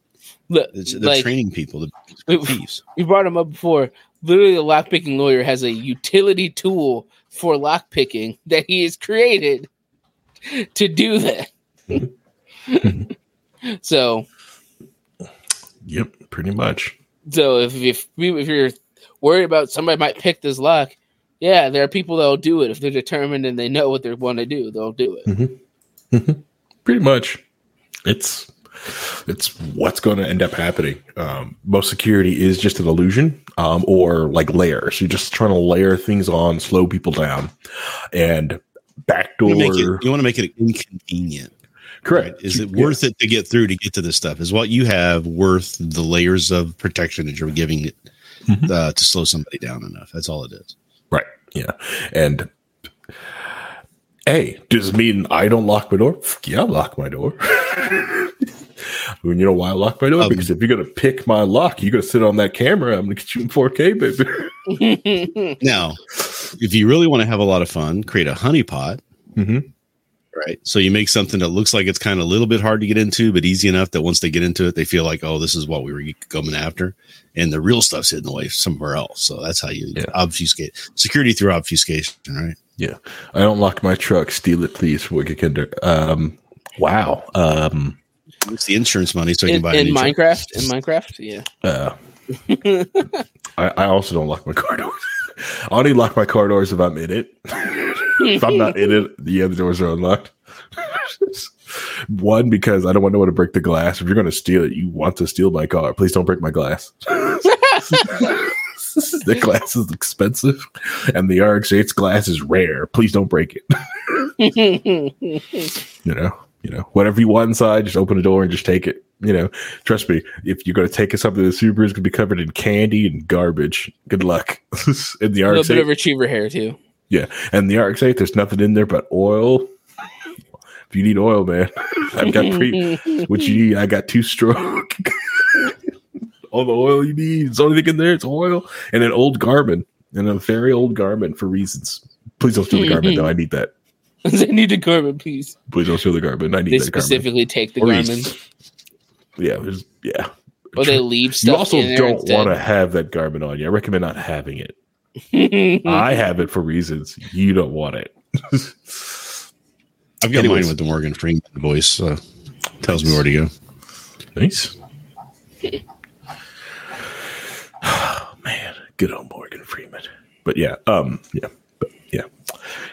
Look, It's, they're like training people to we, thieves. we brought him up before. Literally, the lockpicking lawyer has a utility tool for lockpicking that he has created to do that. so, Yep. Pretty much. so if if if you're worried about somebody might pick this lock, yeah, there are people that'll do it if they're determined and they know what they want to do. They'll do it. pretty much it's it's what's going to end up happening um, most security is just an illusion um, or like layers you're just trying to layer things on slow people down and backdoor wanna it, you want to make it inconvenient. correct Right? Is it Yeah. worth it to get through to get to this stuff? Is what you have worth the layers of protection that you're giving it Mhm. uh, to slow somebody down enough? That's all it is. Yeah and hey does it mean i don't lock my door yeah i lock my door When you know why I lock my door? Um, because if you're gonna pick my lock, you're gonna sit on that camera. I'm gonna get you in 4K, baby. Now, if you really want to have a lot of fun, create a honeypot. Mhm. Right. So you make something that looks like it's kind of a little bit hard to get into, but easy enough that once they get into it, they feel like, oh, this is what we were going after. And the real stuff's hidden away somewhere else. So that's how you Yeah. obfuscate security through obfuscation, right? Yeah. I don't lock my truck. Steal it, please, Wicked Kinder. Um, wow. Um, It's the insurance money, so you can in, buy in new truck. Minecraft, in Minecraft, yeah. uh, I, I also don't lock my car doors. I only lock my car doors if I'm in it. if I'm not in it, the other doors are unlocked. One, because I don't want no one to break the glass. If you're going to steal it, you want to steal my car. Please don't break my glass. the glass is expensive, and the RX8's glass is rare. Please don't break it. you know, you know, whatever you want inside, just open the door and just take it. You know, trust me, if you're going to take something to the Subaru, it's going to be covered in candy and garbage. Good luck. in the RX-8, A little bit of retriever hair too. yeah, and the RX8, there's nothing in there but oil. If you need oil, man, I've got pre. what you need, I got two stroke. All the oil you need. It's the only thing in there. It's oil and an old Garmin and a very old Garmin for reasons. Please don't steal the Garmin though. I need that. I need the Garmin, please. Please don't steal the Garmin. I need They that Garmin. specifically take the Or Garmin, Yeah, there's, yeah. or they leave stuff. You also in there don't want to have that Garmin on you. I recommend not having it. I have it for reasons you don't want it. I've got Anyways. mine with the Morgan Freeman voice. Uh, tells me where to go. Nice. Oh man, good old Morgan Freeman. but yeah, um, yeah, but yeah,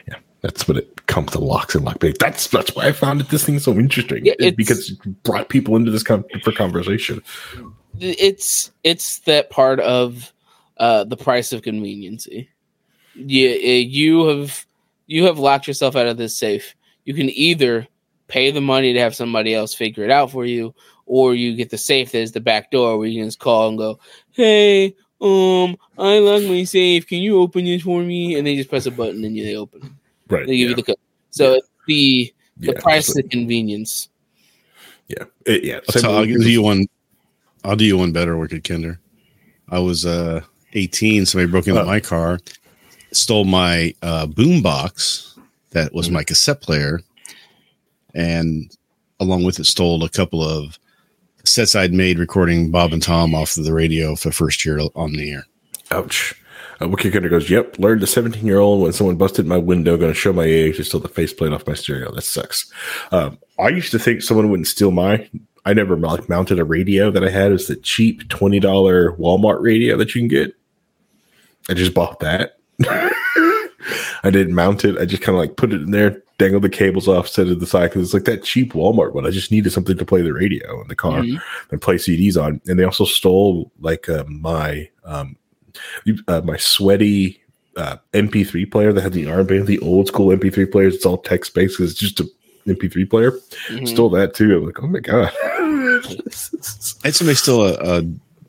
yeah. That's what it comes to locks and lockpick. That's that's why I found it this thing so interesting. Yeah, It- it's- because it brought people into this con- for conversation. it's it's that part of uh the price of conveniency you, you have you have locked yourself out of this safe you can either pay the money to have somebody else figure it out for you or you get the safe that is the back door where you can just call and go hey um i locked my safe can you open this for me and they just press a button and you they open it Right. they give yeah, you the code so it's the the yeah, price so- of convenience yeah. It- yeah. I'll, I'll with- do you one. I'll do you one better, Wicked Kinder. I was uh 18. Somebody broke into Oh. my car, stole my uh, boom box that was my cassette player, and along with it, stole a couple of sets I'd made recording Bob and Tom off of the radio for first year on the air. Ouch. Uh, Wiki Kinder goes, Yep, learned a 17 year old when someone busted my window, going to show my age, and stole the faceplate off my stereo. That sucks. Um, I used to think someone wouldn't steal my. I never like mounted a radio that I had. It was the cheap $20 Walmart radio that you can get. I just bought that. I didn't mount it. I just kind of like put it in there, dangled the cables off, set it to the side because it's like that cheap Walmart one. I just needed something to play the radio in the car Mhm. and play CDs on. And they also stole like uh, my um, uh, my sweaty uh, MP3 player that had the armband, the old school MP3 players. It's all text based. It's just a MP3 player. Mhm. Stole that too. I'm like, oh my god. I had somebody steal a, a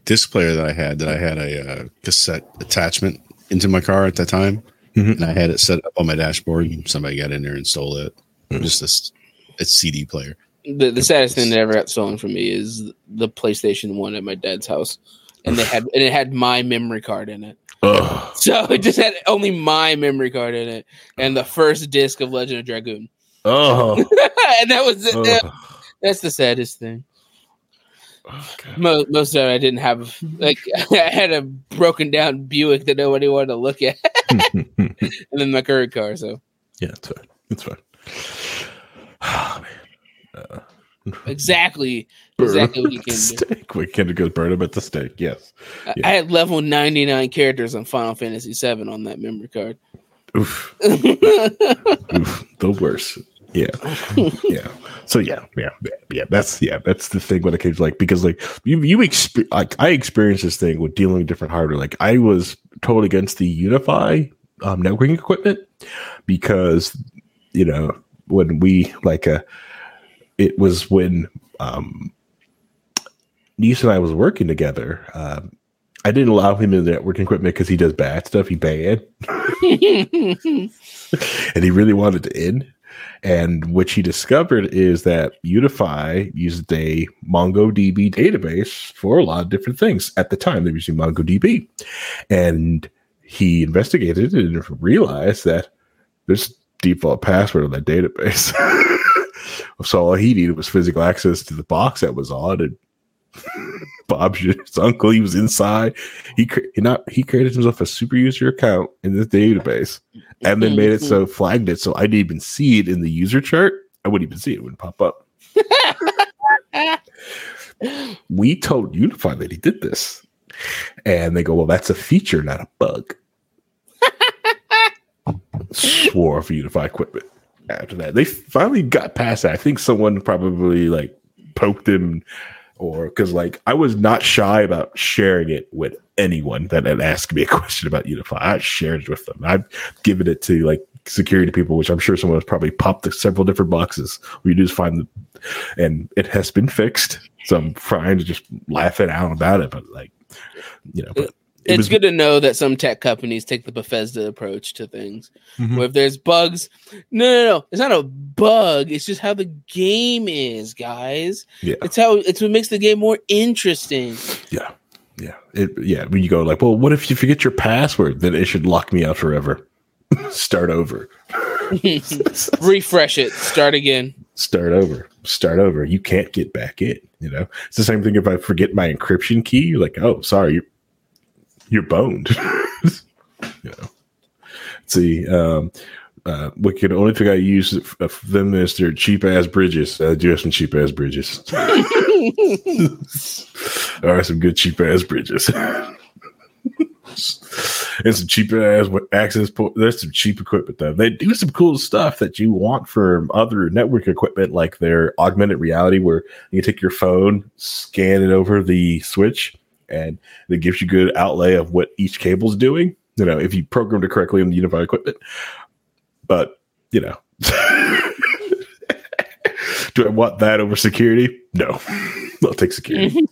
disc player that I had that I had a, uh cassette attachment into my car at that time, Mhm. and I had it set up on my dashboard. And somebody got in there and stole it. Just this, a CD player. the the saddest thing that ever got stolen from me is the PlayStation One at my dad's house, and they had and it had my memory card in it. Ugh. So it just had only my memory card in it, and the first disc of Legend of Dragoon, Oh. and that was it. That's the saddest thing. God. Most, most of it I didn't have. Like I had a broken down Buick that nobody wanted to look at, and then my current car. So yeah, it's fine. It's fine. Oh, man. Uh, exactly, burn exactly what you can the do. stake. We can go burn him at the stake. Yes. I- Yeah. I had level ninety nine characters on Final Fantasy VII on that memory card. Oof. Oof. The worst. Yeah. yeah. So yeah, yeah, yeah. That's yeah. That's the thing when it came to like because like you you exp- like I experienced this thing with dealing with different hardware. Like I was totally against the UniFi um, networking equipment because you know when we like uh it was when um and I was working together. Um, I didn't allow him in the networking equipment because he does bad stuff. He bad and he really wanted to in. And what he discovered is that UniFi used a MongoDB database for a lot of different things. At the time, they were using MongoDB. And he investigated it and realized that there's default password on that database. so all he needed was physical access to the box that was on and Bob's his uncle. He was inside. He cre- not he created himself a super user account in this database, and then made it so mm-hmm. flagged it so I didn't even see it in the user chart. I wouldn't even see it; it wouldn't pop up. we told UniFi that he did this, and they go, "Well, that's a feature, not a bug." Swore for UniFi equipment. After that, they finally got past that. I think someone probably like poked him or because like I was not shy about sharing it with anyone that had asked me a question about UniFi. I shared it with them. I've given it to like security people, which I'm sure someone has probably popped several different boxes you just find the and it has been fixed. So I'm trying to just laugh it out about it, but like you know, but it it's was good to know that some tech companies take the Bethesda approach to things. Mhm. Where if there's bugs, no, no, no, it's not a bug. It's just how the game is, guys. yeah, It's how it's what makes the game more interesting. yeah, yeah, it, yeah. When you go like, well, what if you forget your password? Then it should lock me out forever. Start over. Refresh it, start again. start over start over you can't get back in you know it's the same thing if i forget my encryption key you're like oh sorry you're boned you know see um uh what can only thing i use of them is their cheap ass bridges i do have some cheap ass bridges All right, some good cheap ass bridges and some cheap ass access point. There's some cheap equipment though. They do some cool stuff that you want from other network equipment, like their augmented reality, where you take your phone, scan it over the switch, and it gives you good outlay of what each cable's doing. You know, if you programmed it correctly in the unified equipment. But you know, do I want that over security? No, I'll take security.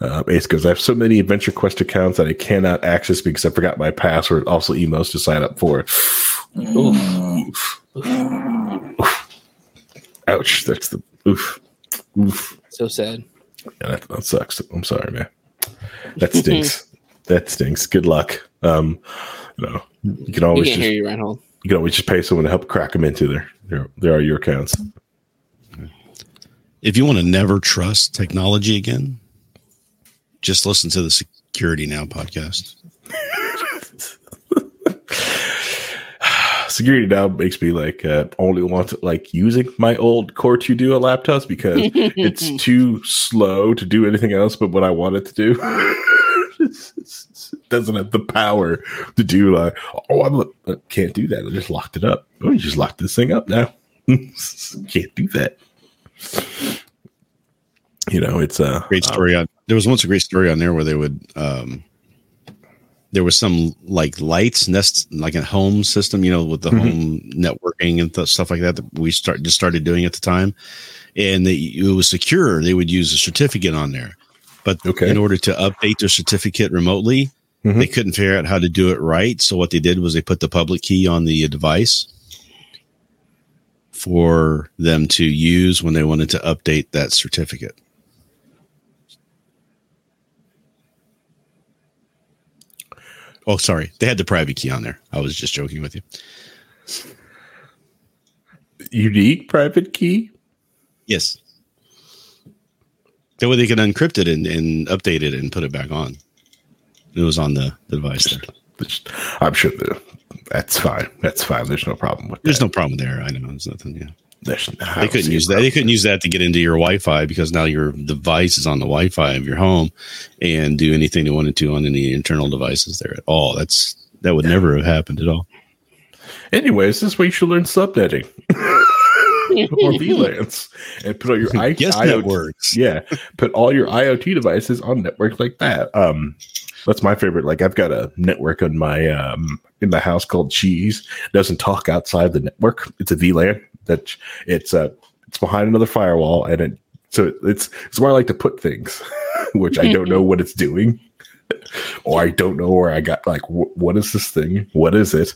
Uh, Ace goes, I have so many Adventure Quest accounts that I cannot access because I forgot my password. Also, emails to sign up for. Oof. Oof. Ouch. That's the oof. Oof. So sad. Yeah, that, that sucks. I'm sorry, man. That stinks. that stinks. Good luck. Um, you know, you can always You can't just, hear you, Reinhold. you can always just pay someone to help crack them into there. There, there are your accounts. If you want to never trust technology again, just listen to the Security Now podcast. Security now makes me like uh, only want to like using my old core 2 duo laptops because it's too slow to do anything else but what i want it to do. It's- it's- it doesn't have the power to do like oh i'm I can't do that. I just locked it up. Oh you just locked this thing up now. Can't do that. You know it's a Great story on there was once a great story on there where they would um there was some like lights nest like a home system you know with the Mhm. home networking and th- stuff like that that we start just started doing at the time and they, it was secure they would use a certificate on there but Okay. in order to update their certificate remotely Mhm. they couldn't figure out how to do it right so what they did was they put the public key on the device for them to use when they wanted to update that certificate Oh, sorry. They had the private key on there. I was just joking with you. unique private key Yes. That way they could encrypt it and, and update it and put it back on. It was on the, the device there. I'm sure the, that's fine that's fine there's no problem with There's that no problem there. I know. There's nothing. Yeah. There's, I They couldn't use that. They couldn't use that to get into your Wi-Fi because now your device is on the Wi-Fi of your home and do anything they wanted to on any internal devices there at all. That's that would never have happened at all. Anyways, this way you should learn subnetting or VLANs and put all your I- Yes, IoT networks. Yeah, put all your IoT devices on networks like that. Um, that's my favorite. Like I've got a network on my um in the house called Cheese. It doesn't talk outside the network. It's a VLAN that it's uh it's behind another firewall and it so it's it's where I like to put things, which I don't know what it's doing. Or I don't know where I got like wh- what is this thing? What is it?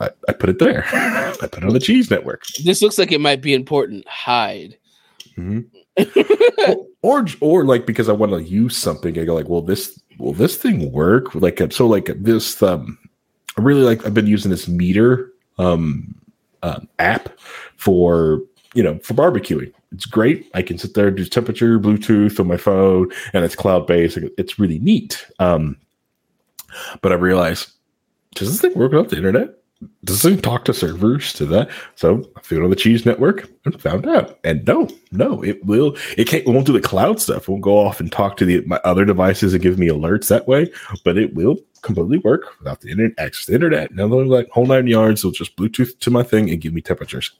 I, I put it there. I put it on the cheese network. This looks like it might be important. Hide. or, or or like because I want to use something, I go like, well, this will this thing work? Like uh, so, like this. Um, I really like. I've been using this meter um, uh, app for you know for barbecuing. It's great. I can sit there do temperature, Bluetooth on my phone, and it's cloud based. It's really neat. Um, but I realized, does this thing work off the internet? Does this thing talk to servers to that? So I it on the Cheese Network and found out. And no, no, it will. It can't. It won't do the cloud stuff. It won't go off and talk to the my other devices and give me alerts that way. But it will completely work without the internet access to the internet. And they'll like whole nine yards. It'll just Bluetooth to my thing and give me temperatures.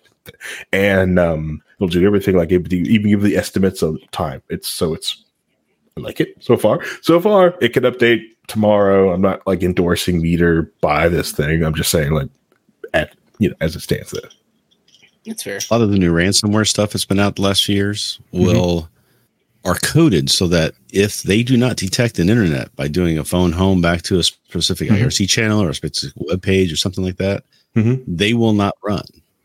And um, it'll do everything like it, even give the estimates of time. It's so it's I like it so far. So far, it can update tomorrow. I'm not like endorsing MEATER buy this thing. I'm just saying like at you know as it stands there. That's fair. a lot of the new ransomware stuff that's been out the last few years will are coded so that if they do not detect an internet by doing a phone home back to a specific Mhm. IRC channel or a specific web page or something like that, Mhm. they will not run.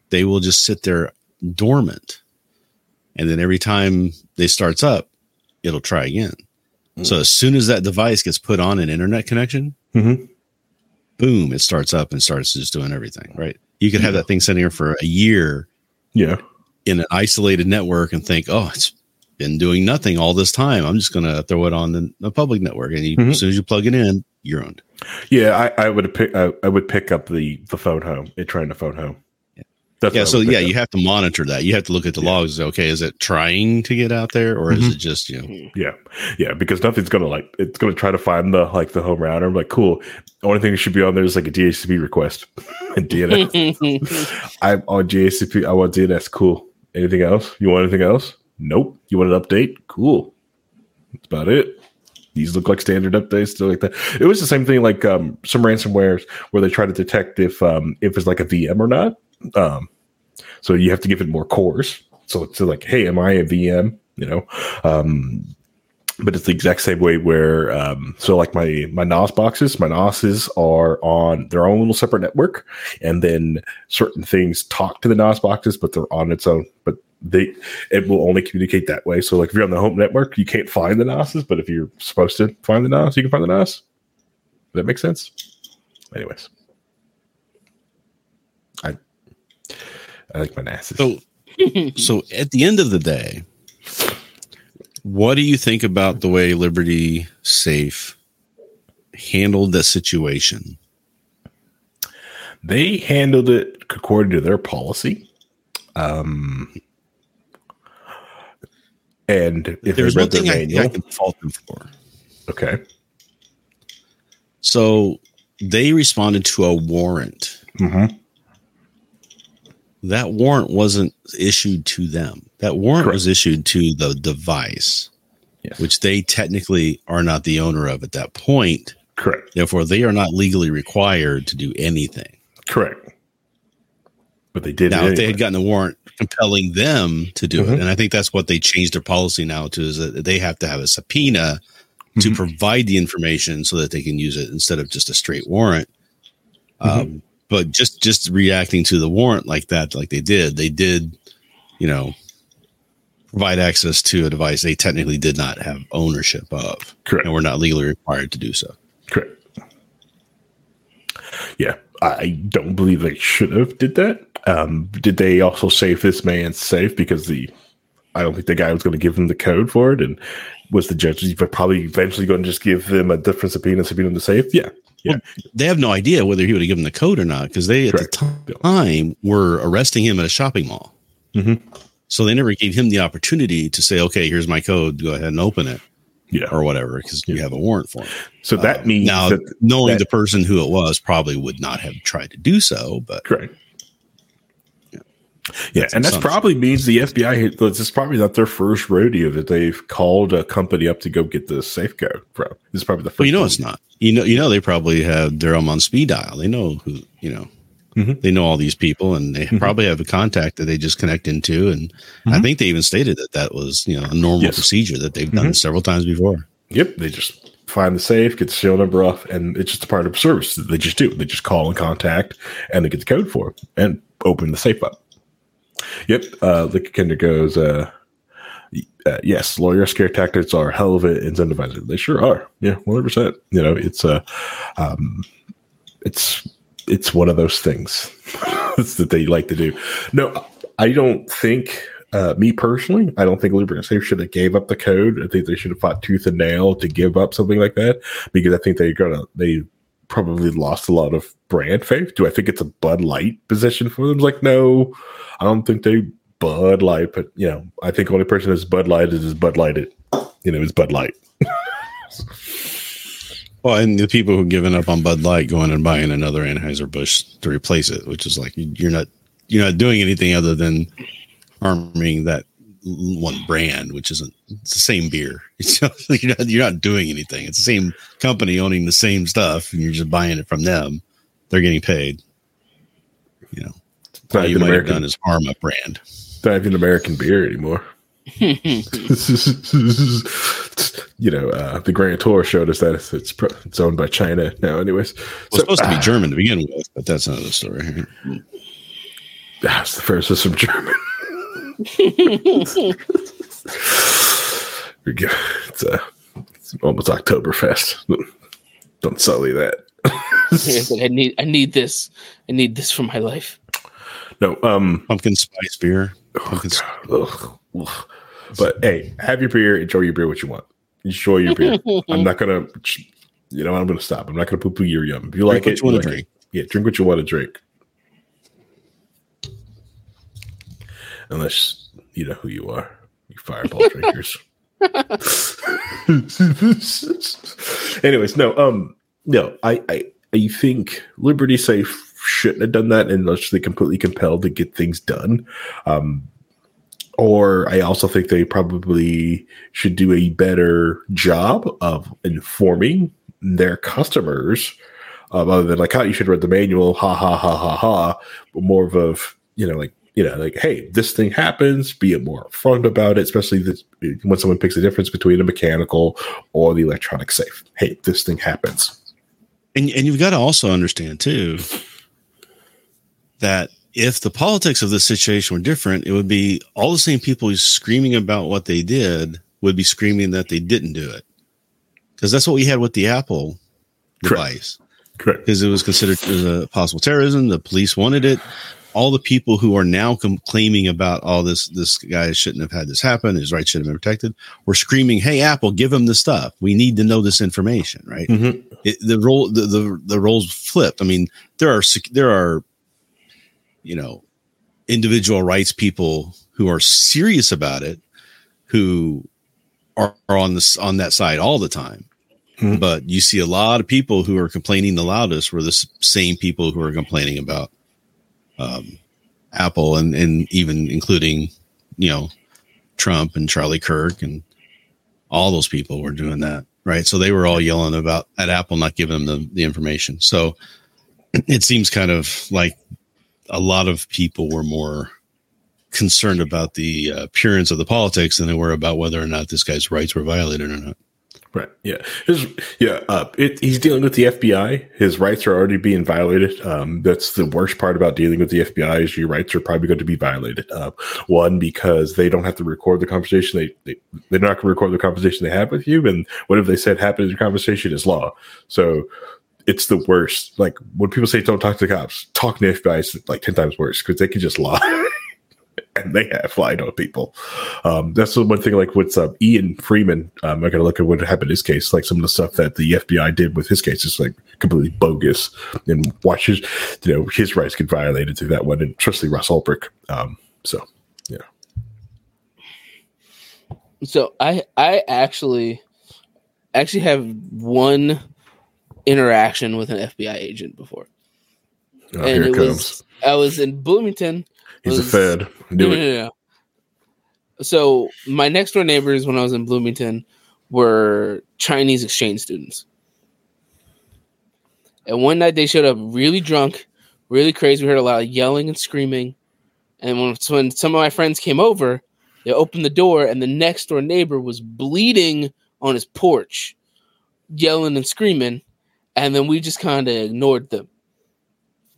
They will just sit there dormant. And then every time they starts up, it'll try again. So as soon as that device gets put on an internet connection, Mhm. boom, it starts up and starts just doing everything, right? You could have that thing sitting here for a year Yeah. in an isolated network and think, oh, it's been doing nothing all this time. I'm just going to throw it on the, the public network. And you, Mhm. as soon as you plug it in, you're owned. Yeah, I, I would pick. I, I would pick up the the phone home. It trying to phone home. That's yeah, so yeah, think you have to monitor that. You have to look at the logs. Okay, is it trying to get out there, or is Mhm. it just you know? yeah, yeah, because nothing's gonna like it's gonna try to find the like the home router. I'm like, cool. The only thing that should be on there is like a DHCP request and DNS. I'm on DHCP. I want DNS. Cool. Anything else? You want anything else? Nope. You want an update? Cool. That's about it. These look like standard updates, stuff like that. It was the same thing, like um, some ransomwares where they try to detect if um, if it's like a VM or not. Um, so you have to give it more cores. So it's like, hey, am I a VM? You know, um, but it's the exact same way where um, so like my my NAS boxes, my NASes are on their own little separate network, and then certain things talk to the NAS boxes, but they're on its own. But they it will only communicate that way. So like if you're on the home network, you can't find the NASes, but if you're supposed to find the NAS, you can find the NAS. Does that make sense? Anyways. I like my NASes. So, so at the end of the day, what do you think about the way Liberty Safe handled the situation? they handled it according to their policy. Um, and if There's they one read their thing I, I manual, can fault them for. okay, So they responded to a warrant. Mhm. That warrant wasn't issued to them. That warrant Correct. was issued to the device, yes, which they technically are not the owner of at that point. correct, Therefore, they are not legally required to do anything. correct. But they did. now, it if they had gotten a warrant compelling them to do Mhm. it, and I think that's what they changed their policy now to, is that they have to have a subpoena to Mhm. provide the information so that they can use it instead of just a straight warrant. Mm-hmm. Um, but just just reacting to the warrant like that, like they did, they did, you know, provide access to a device they technically did not have ownership of, correct, and were not legally required to do so. correct. Yeah, I don't believe they should have did that. Um, did they also save this man's safe because the? I don't think the guy was going to give them the code for it, and was the judge probably eventually going to just give them a different subpoena, subpoena the safe? Yeah, yeah, They have no idea whether he would have given the code or not because they at Correct. the time were arresting him at a shopping mall. Mhm. So they never gave him the opportunity to say, "Okay, here's my code. Go ahead and open it." yeah. or whatever because you have a warrant for it. So that Uh, means now that knowing that- the person who it was probably would not have tried to do so, but Correct. Yeah, That's and that's probably means the FBI. This is probably not their first rodeo that they've called a company up to go get the safe code from. This is probably the first. well, you know one. it's not. You know, you know they probably have their own on speed dial. They know who you know. Mhm. They know all these people, and they Mhm. probably have a contact that they just connect into. And I Mhm. think they even stated that that was you know a normal Yes. procedure that they've done Mhm. several times before. Yep, they just find the safe, get the serial number off, and it's just a part of the service. They just do. They just call and contact, and they get the code for it and open the safe up. Yep, uh, Lick Kinder goes. Uh, uh, yes, lawyer scare tactics are hell of an incentivizer. They sure are. Yeah, one hundred percent. You know, it's a, um, it's it's one of those things that they like to do. No, I don't think. Uh, me personally, I don't think Liberty Safe should have gave up the code. I think they should have fought tooth and nail to give up something like that because I think they're gonna they probably lost a lot of brand faith. Do I think it's a Bud Light position for them? Like, no, I don't think they Bud Light, but you know, I think only person that's Bud Light is Bud Lighted. You know, it's Bud Light. Well, and the people who given up on Bud Light going and buying another Anheuser Busch to replace it, which is like you're not you're not doing anything other than harming that one brand, which isn't it's the same beer. It's not, you're not you're not doing anything. It's the same company owning the same stuff, and you're just buying it from them. They're getting paid. You know, It's not all you even might have American. done is harm a brand. It's not even American beer anymore. you know, uh, the Grand Tour showed us that it's it's, pro- it's owned by China now. Anyways, Well, it's supposed to be German to begin with, but that's another story. That's the first was from German. We get- it's, uh, it's almost Oktoberfest. Don't sully that. It's I need I need this. I need this for my life. No, um, Pumpkin spice beer. oh, Pumpkin spice. God, ugh, ugh. but hey, have your beer. Enjoy your beer. What you want. Enjoy your beer. I'm not gonna. You know, I'm gonna stop. I'm not gonna poo poo your yum. If you like what it, you wanna drink. it. Yeah, drink what you want to drink. Unless you know who you are, you fireball drinkers. Anyways, no, um, no, I, I, I think Liberty Safe shouldn't have done that unless they completely compelled to get things done. Um, or I also think they probably should do a better job of informing their customers, um, other than like, how you should read the manual, ha ha ha ha ha, but more of a, you know, like you know, like, hey, this thing happens, be it more upfront about it, especially this, when someone picks the difference between a mechanical or the electronic safe. Hey, this thing happens. And, and you've got to also understand, too, that if the politics of the situation were different, it would be all the same people screaming about what they did would be screaming that they didn't do it. Because that's what we had with the Apple Correct. device. Correct. Because it was considered a possible terrorism. The police wanted it all the people who are now com- claiming about all oh, this this guy shouldn't have had this happen his rights should have been protected were screaming hey apple give him the stuff we need to know this information right mm-hmm. it, the role the, the the roles flipped i mean there are there are you know individual rights people who are serious about it who are, are on this on that side all the time mm-hmm. but you see a lot of people who are complaining the loudest were the same people who are complaining about um, Apple and, and even including, you know, Trump and Charlie Kirk and all those people were doing that. Right. So they were all yelling about at Apple not giving them the, the information. So it seems kind of like a lot of people were more concerned about the uh, appearance of the politics than they were about whether or not this guy's rights were violated or not. Right. Yeah. His, yeah. Uh, it, he's dealing with the FBI. His rights are already being violated. Um, that's the worst part about dealing with the FBI is your rights are probably going to be violated. Uh, one because they don't have to record the conversation. They, they they're not going to record the conversation they have with you, and whatever they said happened in the conversation is law. So it's the worst. Like when people say don't talk to the cops, talking to the FBI is like ten times worse because they can just lie. and they have lied on people. Um, that's the one thing. Like with uh, Ian Freeman, um, I got to look at what happened in his case. Like some of the stuff that the FBI did with his case is like completely bogus, and watch his, you know, his rights get violated through that one, and especially Ross Ulbricht. Um, so yeah. So I I actually actually have one interaction with an FBI agent before. Oh, and it, it was I was in Bloomington He's was, a Fed. Do it. Yeah. So my next door neighbors when I was in Bloomington were Chinese exchange students. And one night they showed up really drunk, really crazy. We heard a lot of yelling and screaming. And when, when some of my friends came over, they opened the door, and the next door neighbor was bleeding on his porch, yelling and screaming. And then we just kind of ignored them.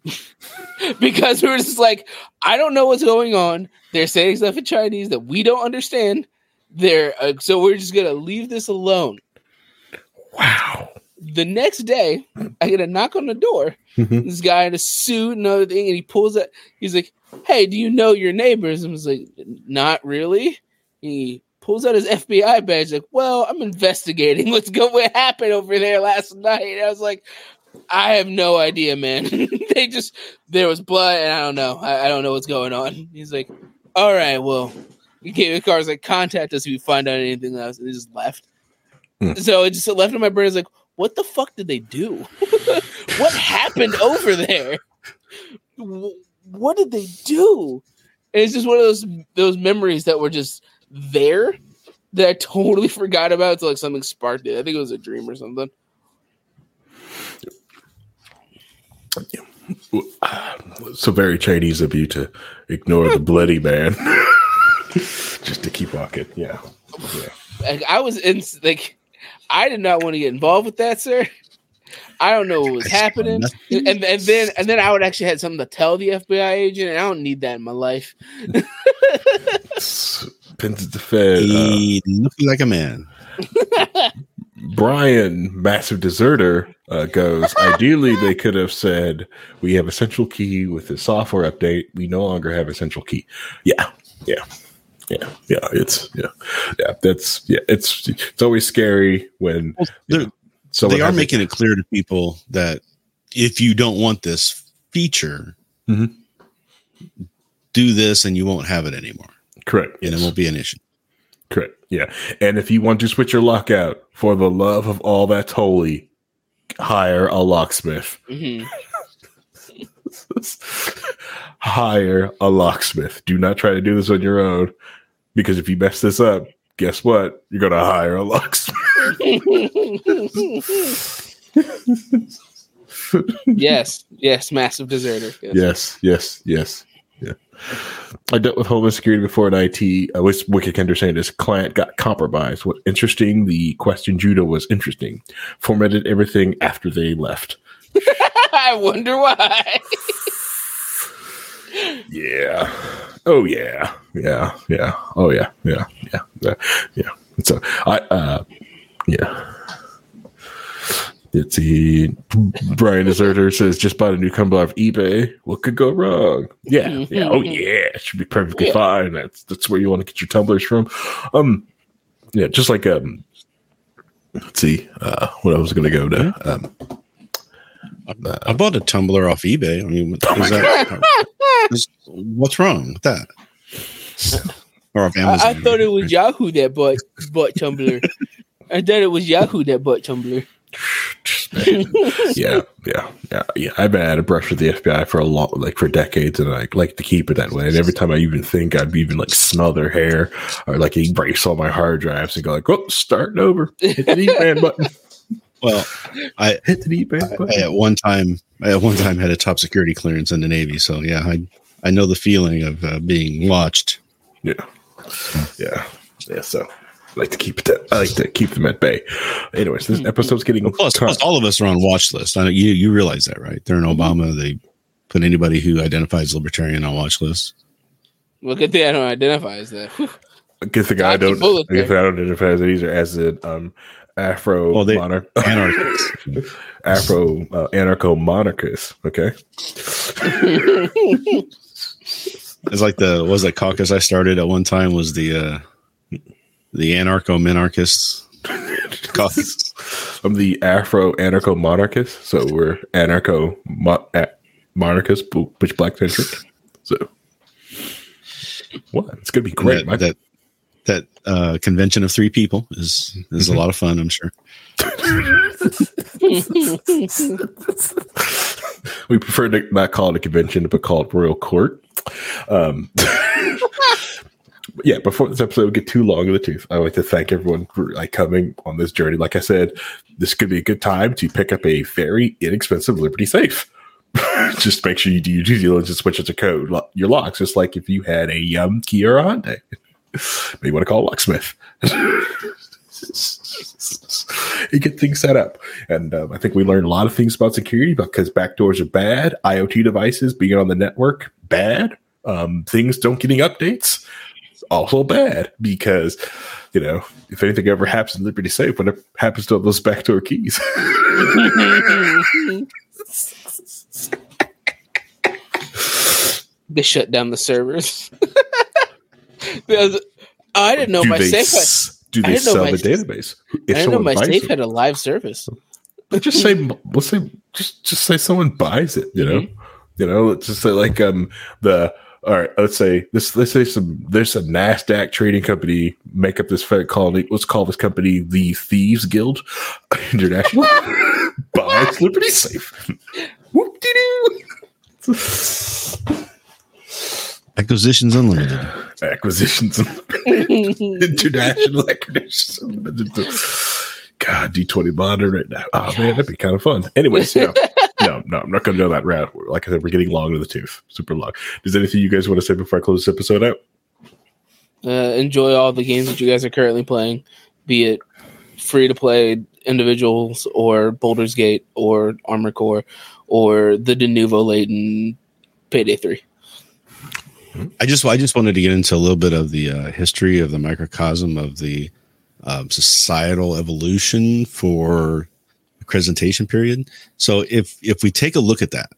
because we were just like, I don't know what's going on. They're saying stuff in Chinese that we don't understand. They're uh, so we're just gonna leave this alone. Wow. The next day, I get a knock on the door. Mm-hmm. This guy in a suit and other thing, and he pulls it. He's like, "Hey, do you know your neighbors?" And I was like, "Not really." He pulls out his FBI badge, like, "Well, I'm investigating what's going what happened over there last night." And I was like, I have no idea, man. they just there was blood, and I don't know. I, I, don't know what's going on. He's like, all right, well, he came the car's like, contact us if you find out anything else, and he just left. Hmm. So it just left in my brain. Is like, what the fuck did they do? what happened over there? What did they do? And it's just one of those those memories that were just there that I totally forgot about until like something sparked it. I think it was a dream or something. So very Chinese of you to ignore the bloody man, just to keep walking. Yeah, yeah. Like, I was in like, I did not want to get involved with that, sir. I don't know what was happening, and, and then and then I would actually had something to tell the FBI agent, and I don't need that in my life. Pins the Fed. Uh, looking like a man. Brian, massive deserter, uh, goes. Ideally, they could have said, "We have a central key with the software update. We no longer have a central key." Yeah, yeah, yeah, yeah. It's yeah, yeah. That's yeah. It's it's always scary when well, so they are making it clear to people that if you don't want this feature, mm-hmm. do this and you won't have it anymore. Correct. And Yes. it won't be an issue. Correct. Yeah. And if you want to switch your lock out, for the love of all that's holy, hire a locksmith. Mhm. hire a locksmith. Do not try to do this on your own because if you mess this up, guess what? You're going to hire a locksmith. yes, yes, massive deserter. Yes. Yes, yes, yes. I dealt with Homeland Security before in IT. I was Wicked Kender saying this client got compromised. What interesting, the question judo was interesting. Formatted everything after they left. I wonder why. Yeah. Oh yeah. Yeah. Yeah. Oh yeah. Yeah. Yeah. Yeah. Yeah. So I uh yeah. Let's see. Brian Deserter says just bought a new Cumber off eBay. What could go wrong? Yeah. Yeah. Oh yeah. It should be perfectly Yeah. fine. That's that's where you want to get your tumblers from. Um yeah, just like um let's see, uh what I was gonna go to. Um I bought a tumbler off eBay. I mean, what- Oh is that, is- what's wrong with that? Or off Amazon. I, I thought it was Yahoo that bought bought Tumblr. I thought it was Yahoo that bought Tumblr. yeah, yeah, yeah, yeah. I've been out of brush with the FBI for a lot, like for decades, and I like to keep it that way. And every time I even think I'd even like smell their hair or like erase all my hard drives and go like, "Whoop, starting over." Hit the E-band button. Well, I, Hit the E-band I button. at one time, I at one time had a top security clearance in the Navy. So yeah, I I know the feeling of uh, being watched. Yeah, yeah, yeah. So I like to keep it. That, I like to keep them at bay. Anyways, this episode's getting Plus, plus, all of us are on watch list. I know you you realize that, right? During Obama, they put anybody who identifies libertarian on watch list. Well, good thing I don't identify as that. Whew. I guess the guy I don't. bullet I guess there. I don't identify as it either as an um, Afro Oh, they- monarch. Anarchists. Afro uh, anarcho monarchist. Okay. It's like the was that caucus I started at one time was the uh the anarcho minarchists caucus. I'm the Afro anarcho monarchist. So we're anarcho mo- a- monarchist, which black centric. So what? It's gonna be great. that that, that uh, convention of three people is is a lot of fun. I'm sure. we prefer to not call it a convention, but call it royal court. Um, yeah, before this episode would get too long in the tooth, I'd like to thank everyone for like coming on this journey. Like I said, this could be a good time to pick up a very inexpensive Liberty safe. just make sure you do your due diligence, switch it to code lo- your locks, just like if you had a um, Kia or a Hyundai. Maybe want to call a locksmith. you get things set up. And um, I think we learned a lot of things about security because backdoors are bad, IoT devices being on the network, bad. Um, things don't getting updates, also bad because, you know, if anything ever happens in Liberty Safe, what happens to all those backdoor keys? they shut down the servers. Because- oh, I didn't know do my they, safe. Had, do they sell the database? I didn't know my safe it- had a live service. let's just say let's say just just say someone buys it you know you know let's just say like um the all right let's say this let's say some there's a nasdaq trading company make up this fed call let's call this company the thieves guild. International. Buys liberty safe. Whoop-de-doo. Acquisitions Unlimited. acquisitions international acquisitions god d20 monitor right now. Oh man that'd be kind of fun. Anyways yeah no no i'm not gonna go that route. Like i said we're getting long to the tooth. Super long. Does anything you guys want to say before i close this episode out? Uh, enjoy all the games that you guys are currently playing, be it free to play individuals or Baldur's Gate or Armored Core or the Denuvo Layton Payday 3. I just I just wanted to get into a little bit of the uh, history of the microcosm of the um, societal evolution for the presentation period. So if if we take a look at that,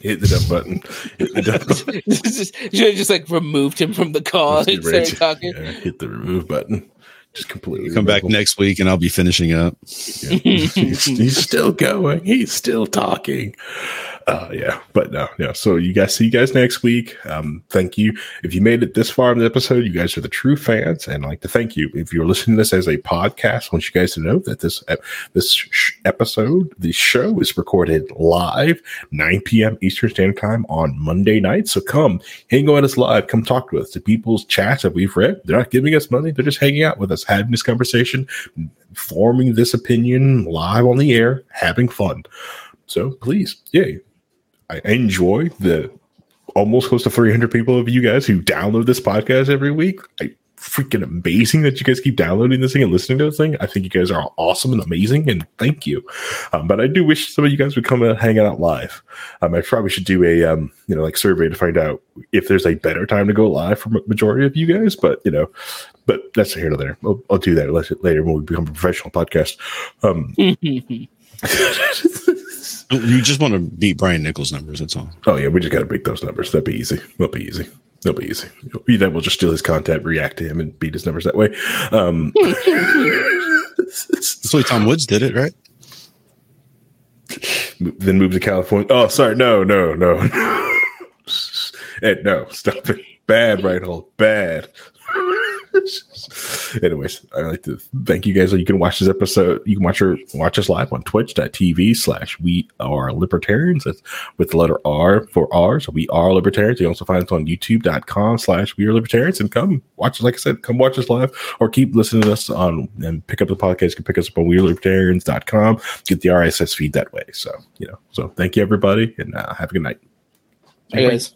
hit the dump button. Hit the dump button. This is- should have just like removed him from the call and started talking. Yeah, hit the remove button. Just completely come back next week and I'll be finishing up. he's, he's still going. He's still talking Uh, yeah, but no, no. So you guys see you guys next week. Um, thank you. If you made it this far in the episode, you guys are the true fans, and I'd like to thank you. If you're listening to this as a podcast, I want you guys to know that this this sh- episode, the show is recorded live, 9 p.m. Eastern Standard Time on Monday night. So come hang out on us live. Come talk to us. The people's chats that we've read, they're not giving us money. They're just hanging out with us, having this conversation, forming this opinion live on the air, having fun. So please, yay I enjoy the almost close to 300 people of you guys who download this podcast every week. I freaking amazing that you guys keep downloading this thing and listening to this thing. I think you guys are awesome and amazing, and thank you. Um, but I do wish some of you guys would come and hang out live. Um, I probably should do a um, you know like survey to find out if there's a better time to go live for majority of you guys. But you know, but that's here to there. I'll, I'll do that later when we become a professional podcast. You just want to beat Brian Nichols' numbers. That's all. Oh yeah, we just got to beat those numbers. That'd be easy. That'll be easy. That'll be easy. Then we'll just steal his content, react to him, and beat his numbers that way. Um, That's the way Tom Woods did it, right? Then move to California. Oh, sorry. No, no, no. Ed, no, stop it. Bad, right hole. Bad. Anyways, I like to thank you guys. You can watch this episode. You can watch her watch us live on twitch.tv slash we are libertarians. That's with the letter R for R. So we are libertarians. You also find us on youtube.com slash we are libertarians. And come watch us, like I said, come watch us live or keep listening to us on and pick up the podcast. You can pick us up on we are libertarians.com. Get the RSS feed that way. So, you know, so thank you everybody and uh, have a good night. Guys.